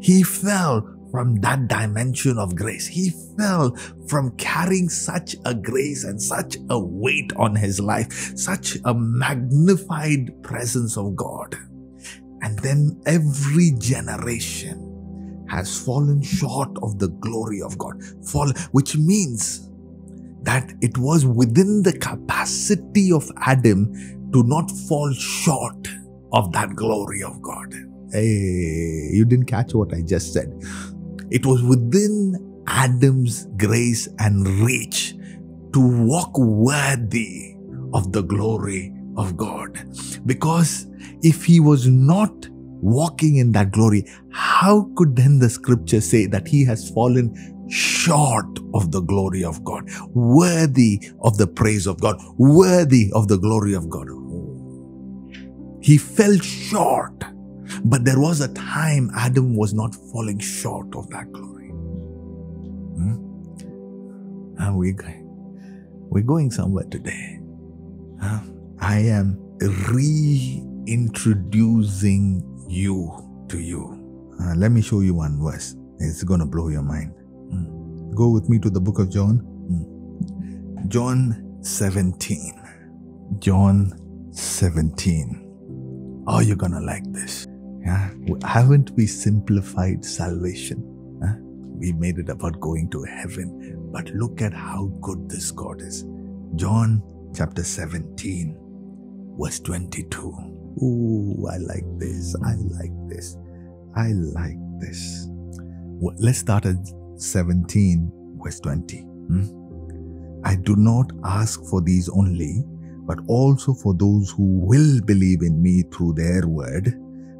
He fell from that dimension of grace. He fell from carrying such a grace and such a weight on his life, such a magnified presence of God. And then every generation has fallen short of the glory of God. Fall, which means that it was within the capacity of Adam to not fall short of that glory of God. Hey, you didn't catch what I just said. It was within Adam's grace and reach to walk worthy of the glory of God. Because if he was not walking in that glory, how could then the scripture say that he has fallen short of the glory of God, worthy of the praise of God, worthy of the glory of God? He fell short. But there was a time Adam was not falling short of that glory. Hmm? And we, we're going somewhere today. Huh? I am reintroducing you to you. Uh, let me show you one verse. It's going to blow your mind. Mm. Go with me to the book of John. Mm. John 17. John 17. Oh, you're going to like this. Yeah? Haven't we simplified salvation? Huh? we made it about going to heaven. But look at how good this God is. John chapter 17, verse 22. Ooh, I like this. I like this. I like this. Well, let's start at 17, verse 20. Hmm? I do not ask for these only, but also for those who will believe in me through their word,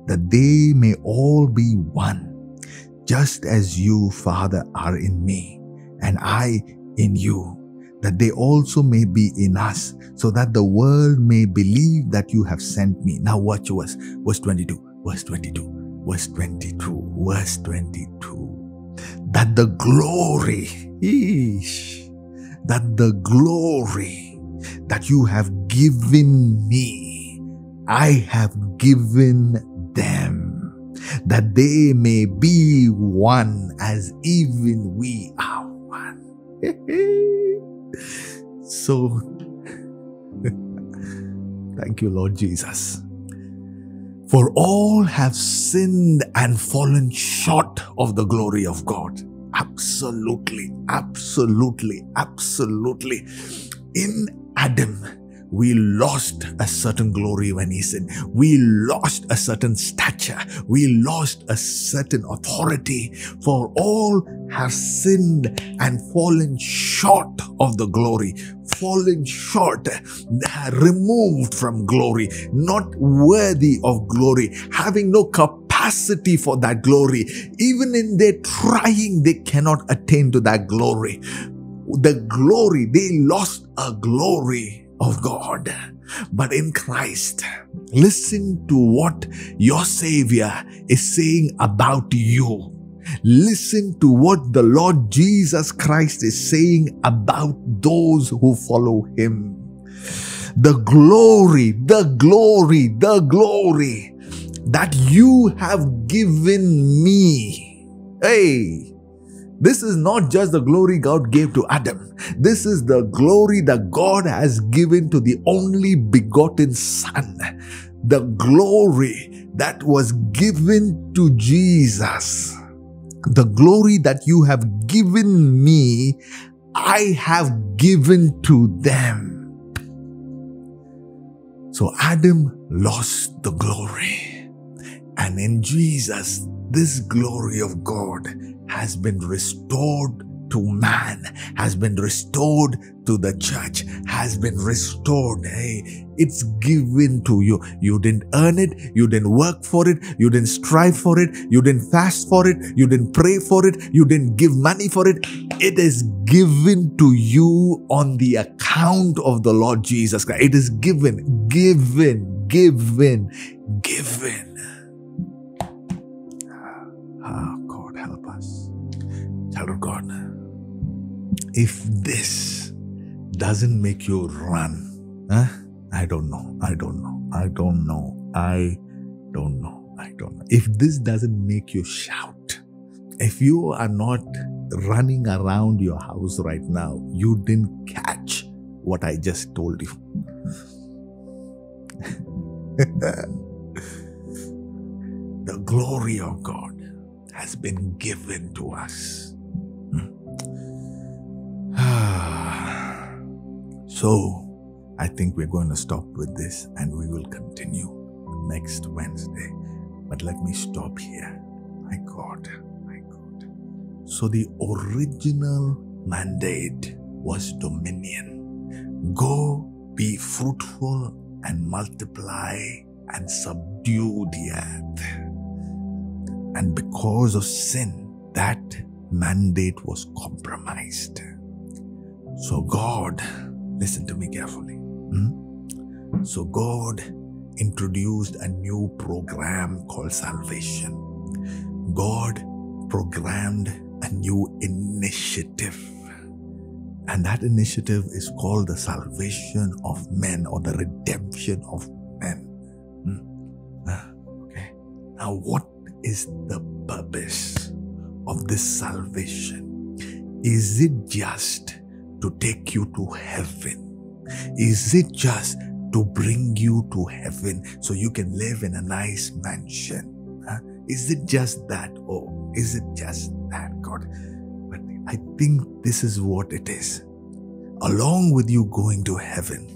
that they may all be one, just as you, Father, are in me, and I in you, that they also may be in us, so that the world may believe that you have sent me. Now watch verse, verse 22, verse 22, verse 22, verse 22. That the glory, eesh, that the glory that you have given me, I have given them, that they may be one as even we are one. so, thank you, Lord Jesus. For all have sinned and fallen short of the glory of God. Absolutely, absolutely, absolutely. In Adam, we lost a certain glory when he sinned. We lost a certain stature. We lost a certain authority. For all have sinned and fallen short of the glory, fallen short, removed from glory, not worthy of glory, having no capacity for that glory. Even in their trying, they cannot attain to that glory. The glory, they lost a glory of God. But in Christ, listen to what your Savior is saying about you. Listen to what the Lord Jesus Christ is saying about those who follow Him. The glory, the glory, the glory that you have given me. Hey, this is not just the glory God gave to Adam. This is the glory that God has given to the only begotten Son. The glory that was given to Jesus. The glory that you have given me, I have given to them. So Adam lost the glory. And in Jesus, this glory of God has been restored to man, has been restored to the church, has been restored. Hey, it's given to you. You didn't earn it, you didn't work for it, you didn't strive for it, you didn't fast for it, you didn't pray for it, you didn't give money for it. It is given to you on the account of the Lord Jesus Christ. It is given, given, given, given. Child of God, if this doesn't make you run, huh? I don't know. I don't know. I don't know. I don't know. I don't know. If this doesn't make you shout, if you are not running around your house right now, you didn't catch what I just told you. the glory of God has been given to us. so, I think we're going to stop with this and we will continue next Wednesday. But let me stop here. My God, my God. So, the original mandate was dominion. Go be fruitful and multiply and subdue the earth. And because of sin, that mandate was compromised. So God, listen to me carefully. Hmm? So God introduced a new program called salvation. God programmed a new initiative. And that initiative is called the salvation of men or the redemption of men. Hmm? Uh, okay. Now, what is the purpose of this salvation? Is it just to take you to heaven? Is it just to bring you to heaven so you can live in a nice mansion? Huh? Is it just that? Or is it just that, God. But I think this is what it is. Along with you going to heaven,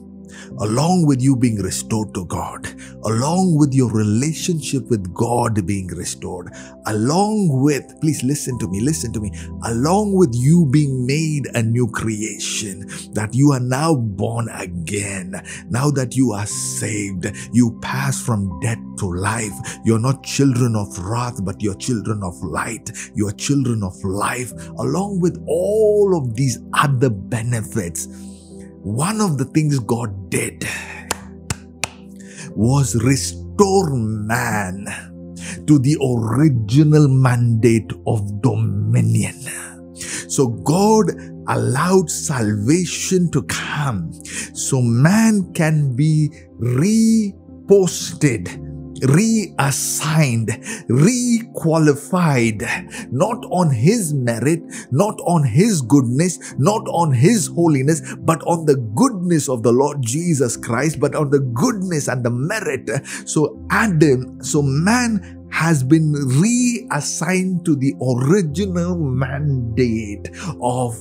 along with you being restored to God, along with your relationship with God being restored, along with, please listen to me, listen to me, along with you being made a new creation, that you are now born again, now that you are saved, you pass from death to life. You're not children of wrath, but you're children of light. You're children of life, along with all of these other benefits one of the things God did was restore man to the original mandate of dominion. So God allowed salvation to come so man can be reposted reassigned, requalified, not on his merit, not on his goodness, not on his holiness, but on the goodness of the Lord Jesus Christ, but on the goodness and the merit. So, Adam, so man has been reassigned to the original mandate of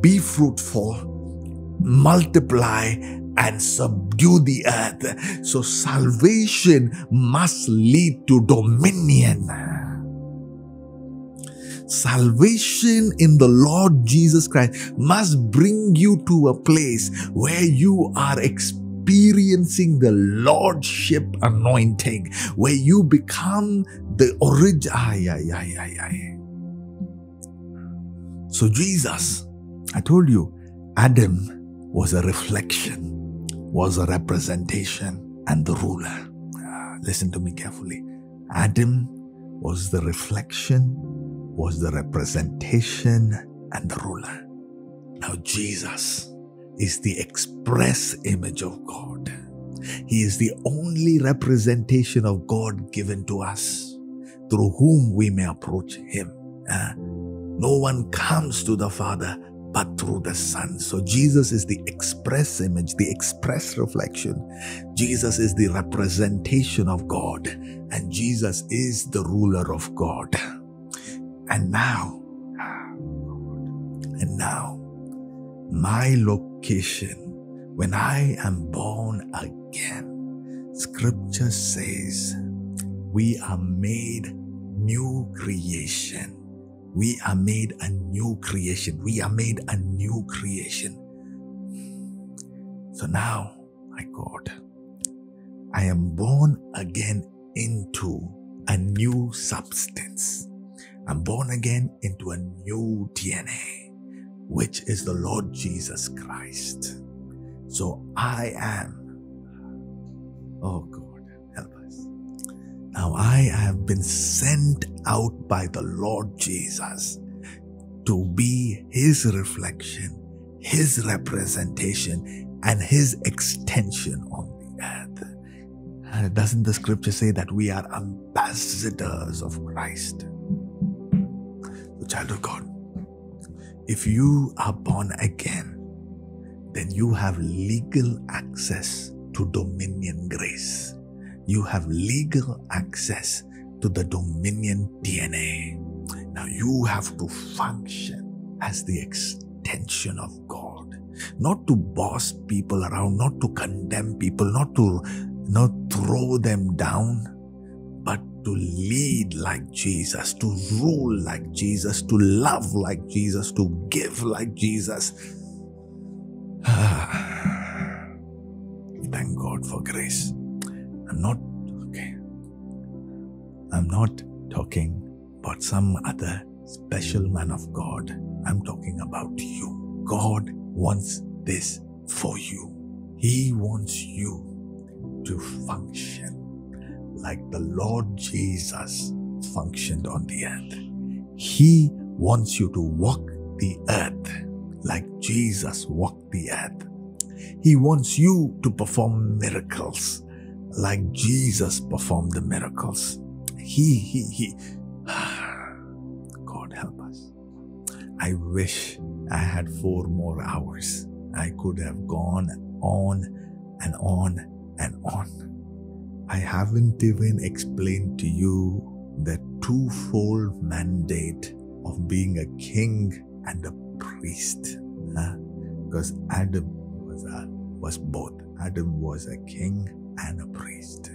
be fruitful, multiply, and subdue the earth. So salvation must lead to dominion. Salvation in the Lord Jesus Christ must bring you to a place where you are experiencing the Lordship anointing, where you become the origin. So, Jesus, I told you, Adam was a reflection was a representation and the ruler. Uh, listen to me carefully. Adam was the reflection, was the representation, and the ruler. Now, Jesus is the express image of God. He is the only representation of God given to us through whom we may approach Him. Uh, no one comes to the Father but through the Son. So Jesus is the express image, the express reflection. Jesus is the representation of God, and Jesus is the ruler of God. And now, and now, my location, when I am born again, scripture says, we are made new creation we are made a new creation. We are made a new creation. So now, my God, I am born again into a new substance. I'm born again into a new DNA, which is the Lord Jesus Christ. So I am, oh God now I have been sent out by the Lord Jesus to be his reflection, his representation, and his extension on the earth. And doesn't the scripture say that we are ambassadors of Christ? The child of God, if you are born again, then you have legal access to dominion grace you have legal access to the dominion DNA. Now you have to function as the extension of God, not to boss people around, not to condemn people, not to not throw them down, but to lead like Jesus, to rule like Jesus, to love like Jesus, to give like Jesus. Thank God for grace. I'm not, okay. I'm not talking about some other special man of God. I'm talking about you. God wants this for you. He wants you to function like the Lord Jesus functioned on the earth. He wants you to walk the earth like Jesus walked the earth. He wants you to perform miracles like Jesus performed the miracles. He, he, he. God help us. I wish I had four more hours. I could have gone on and on and on. I haven't even explained to you the twofold mandate of being a king and a priest. Because Adam was, a, was both. Adam was a king and a priest.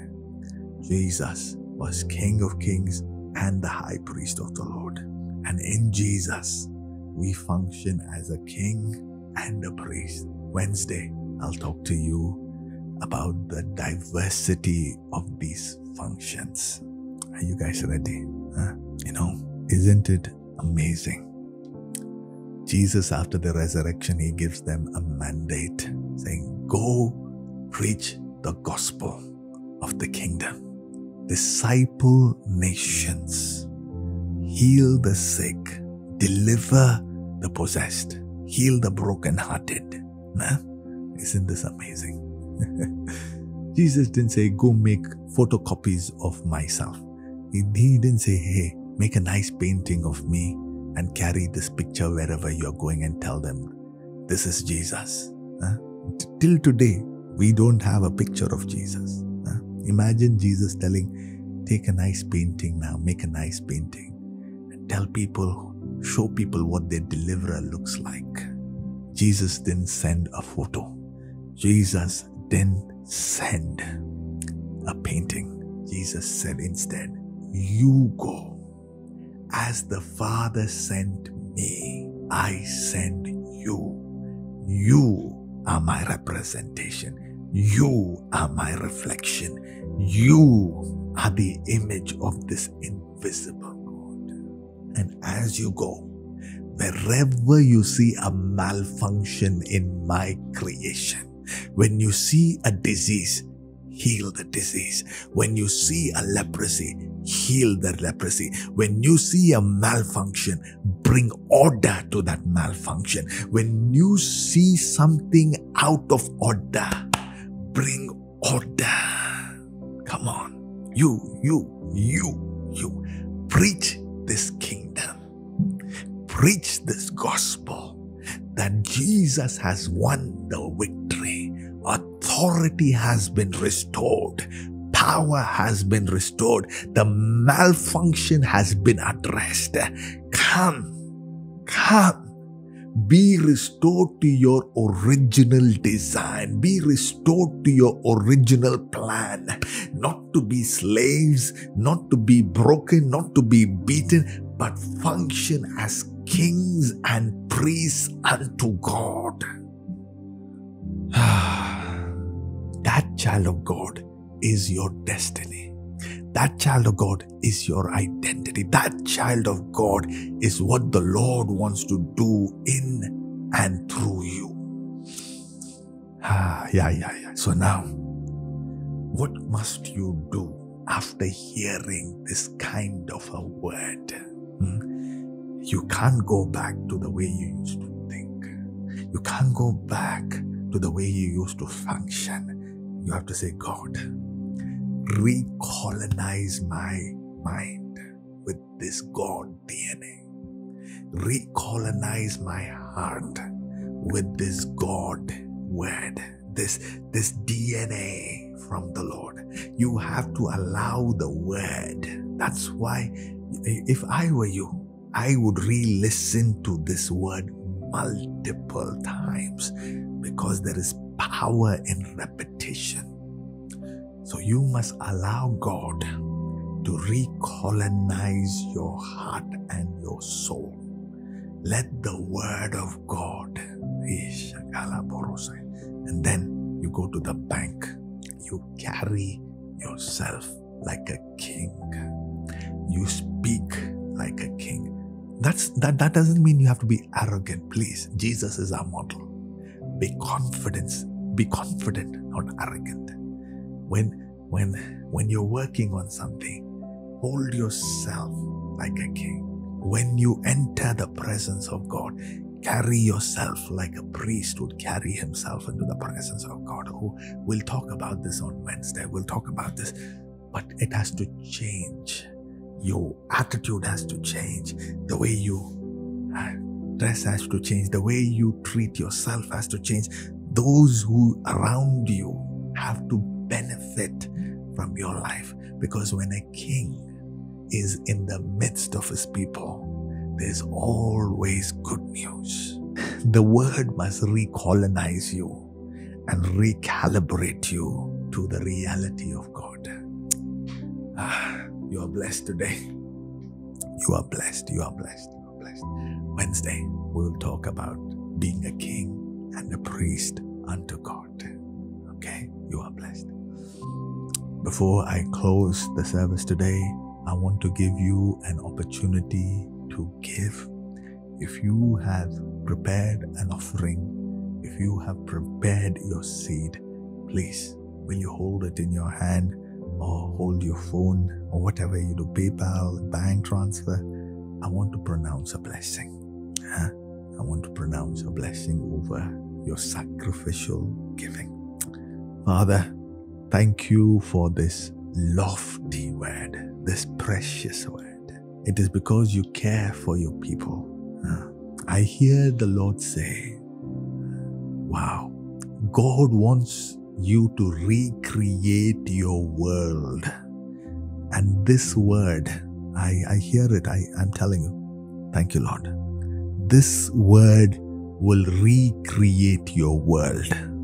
Jesus was King of Kings and the High Priest of the Lord. And in Jesus, we function as a king and a priest. Wednesday, I'll talk to you about the diversity of these functions. Are you guys ready? Huh? You know, isn't it amazing? Jesus, after the resurrection, he gives them a mandate saying, Go preach the gospel of the kingdom, disciple nations, heal the sick, deliver the possessed, heal the brokenhearted. Huh? Isn't this amazing? Jesus didn't say, Go make photocopies of myself. He, he didn't say, Hey, make a nice painting of me and carry this picture wherever you're going and tell them, This is Jesus. Huh? Till today, we don't have a picture of Jesus. Huh? Imagine Jesus telling, Take a nice painting now, make a nice painting, and tell people, show people what their deliverer looks like. Jesus didn't send a photo. Jesus didn't send a painting. Jesus said instead, You go. As the Father sent me, I send you. You are my representation. You are my reflection. You are the image of this invisible God. And as you go, wherever you see a malfunction in my creation, when you see a disease, heal the disease. When you see a leprosy, heal the leprosy. When you see a malfunction, bring order to that malfunction. When you see something out of order, bring order. Come on. You, you, you, you. Preach this kingdom. Preach this gospel that Jesus has won the victory. Authority has been restored. Power has been restored. The malfunction has been addressed. Come, come. Be restored to your original design. Be restored to your original plan. Not to be slaves, not to be broken, not to be beaten, but function as kings and priests unto God. that child of God is your destiny. That child of God is your identity. That child of God is what the Lord wants to do in and through you. Ah, yeah, yeah, yeah. So now, what must you do after hearing this kind of a word? Hmm? you can't go back to the way you used to think. You can't go back to the way you used to function. You have to say, God, recolonize my mind with this God DNA. Recolonize my heart with this God word, this, this DNA from the Lord. You have to allow the word. That's why, if I were you, I would re listen to this word multiple times because there is power in repetition. So you must allow God to recolonize your heart and your soul. Let the word of God, and then you go to the bank. You carry yourself like a king. You speak like a king. That's that that doesn't mean you have to be arrogant, please. Jesus is our model. Be confident, be confident, not arrogant. When when when you're working on something, hold yourself like a king. When you enter the presence of God, carry yourself like a priest would carry himself into the presence of God. Who we'll talk about this on Wednesday. We'll talk about this, but it has to change your attitude has to change. The way you uh, dress has to change. The way you treat yourself has to change. Those who around you have to benefit from your life. Because when a king is in the midst of his people, there's always good news. The word must recolonize you and recalibrate you to the reality of God. Ah, you are blessed today. You are blessed. You are blessed. You are blessed. Wednesday, we will talk about being a king and a priest unto God. Okay? You are blessed. Before I close the service today, I want to give you an opportunity to give. If you have prepared an offering, if you have prepared your seed, please, will you hold it in your hand or hold your phone or whatever you do, PayPal, bank transfer? I want to pronounce a blessing. Huh? I want to pronounce a blessing over your sacrificial giving. Father, thank you for this lofty word, this precious word. It is because you care for your people. I hear the Lord say, Wow, God wants you to recreate your world. And this word, I, I hear it, I, I'm telling you. Thank you, Lord. This word will recreate your world.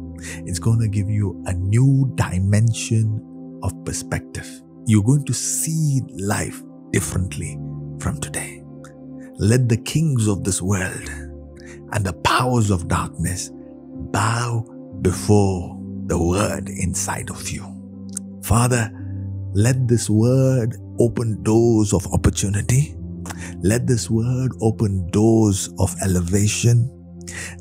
It's going to give you a new dimension of perspective. You're going to see life differently from today. Let the kings of this world and the powers of darkness bow before the word inside of you. Father, let this word open doors of opportunity. Let this word open doors of elevation.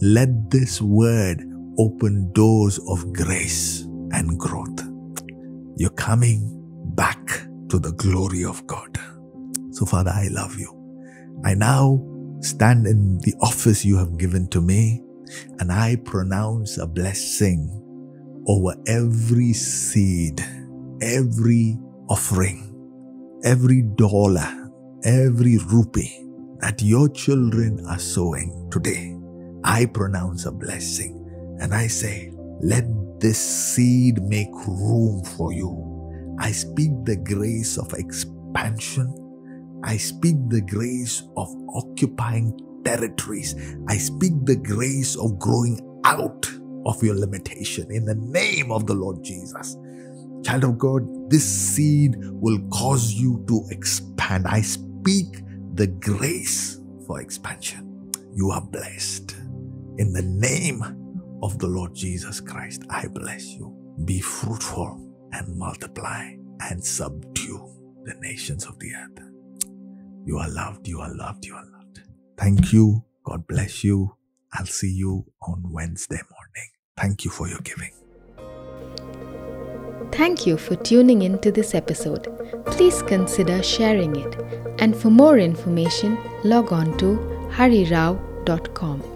Let this word open doors of grace and growth. You're coming back to the glory of God. So, Father, I love you. I now stand in the office you have given to me and I pronounce a blessing over every seed, every offering, every dollar, every rupee that your children are sowing today. I pronounce a blessing and I say, let this seed make room for you. I speak the grace of expansion. I speak the grace of occupying territories. I speak the grace of growing out of your limitation in the name of the Lord Jesus. Child of God, this seed will cause you to expand. I speak the grace for expansion. You are blessed. In the name of the Lord Jesus Christ, I bless you. Be fruitful and multiply and subdue the nations of the earth. You are loved, you are loved, you are loved. Thank you. God bless you. I'll see you on Wednesday morning. Thank you for your giving. Thank you for tuning in to this episode. Please consider sharing it. And for more information, log on to harirao.com.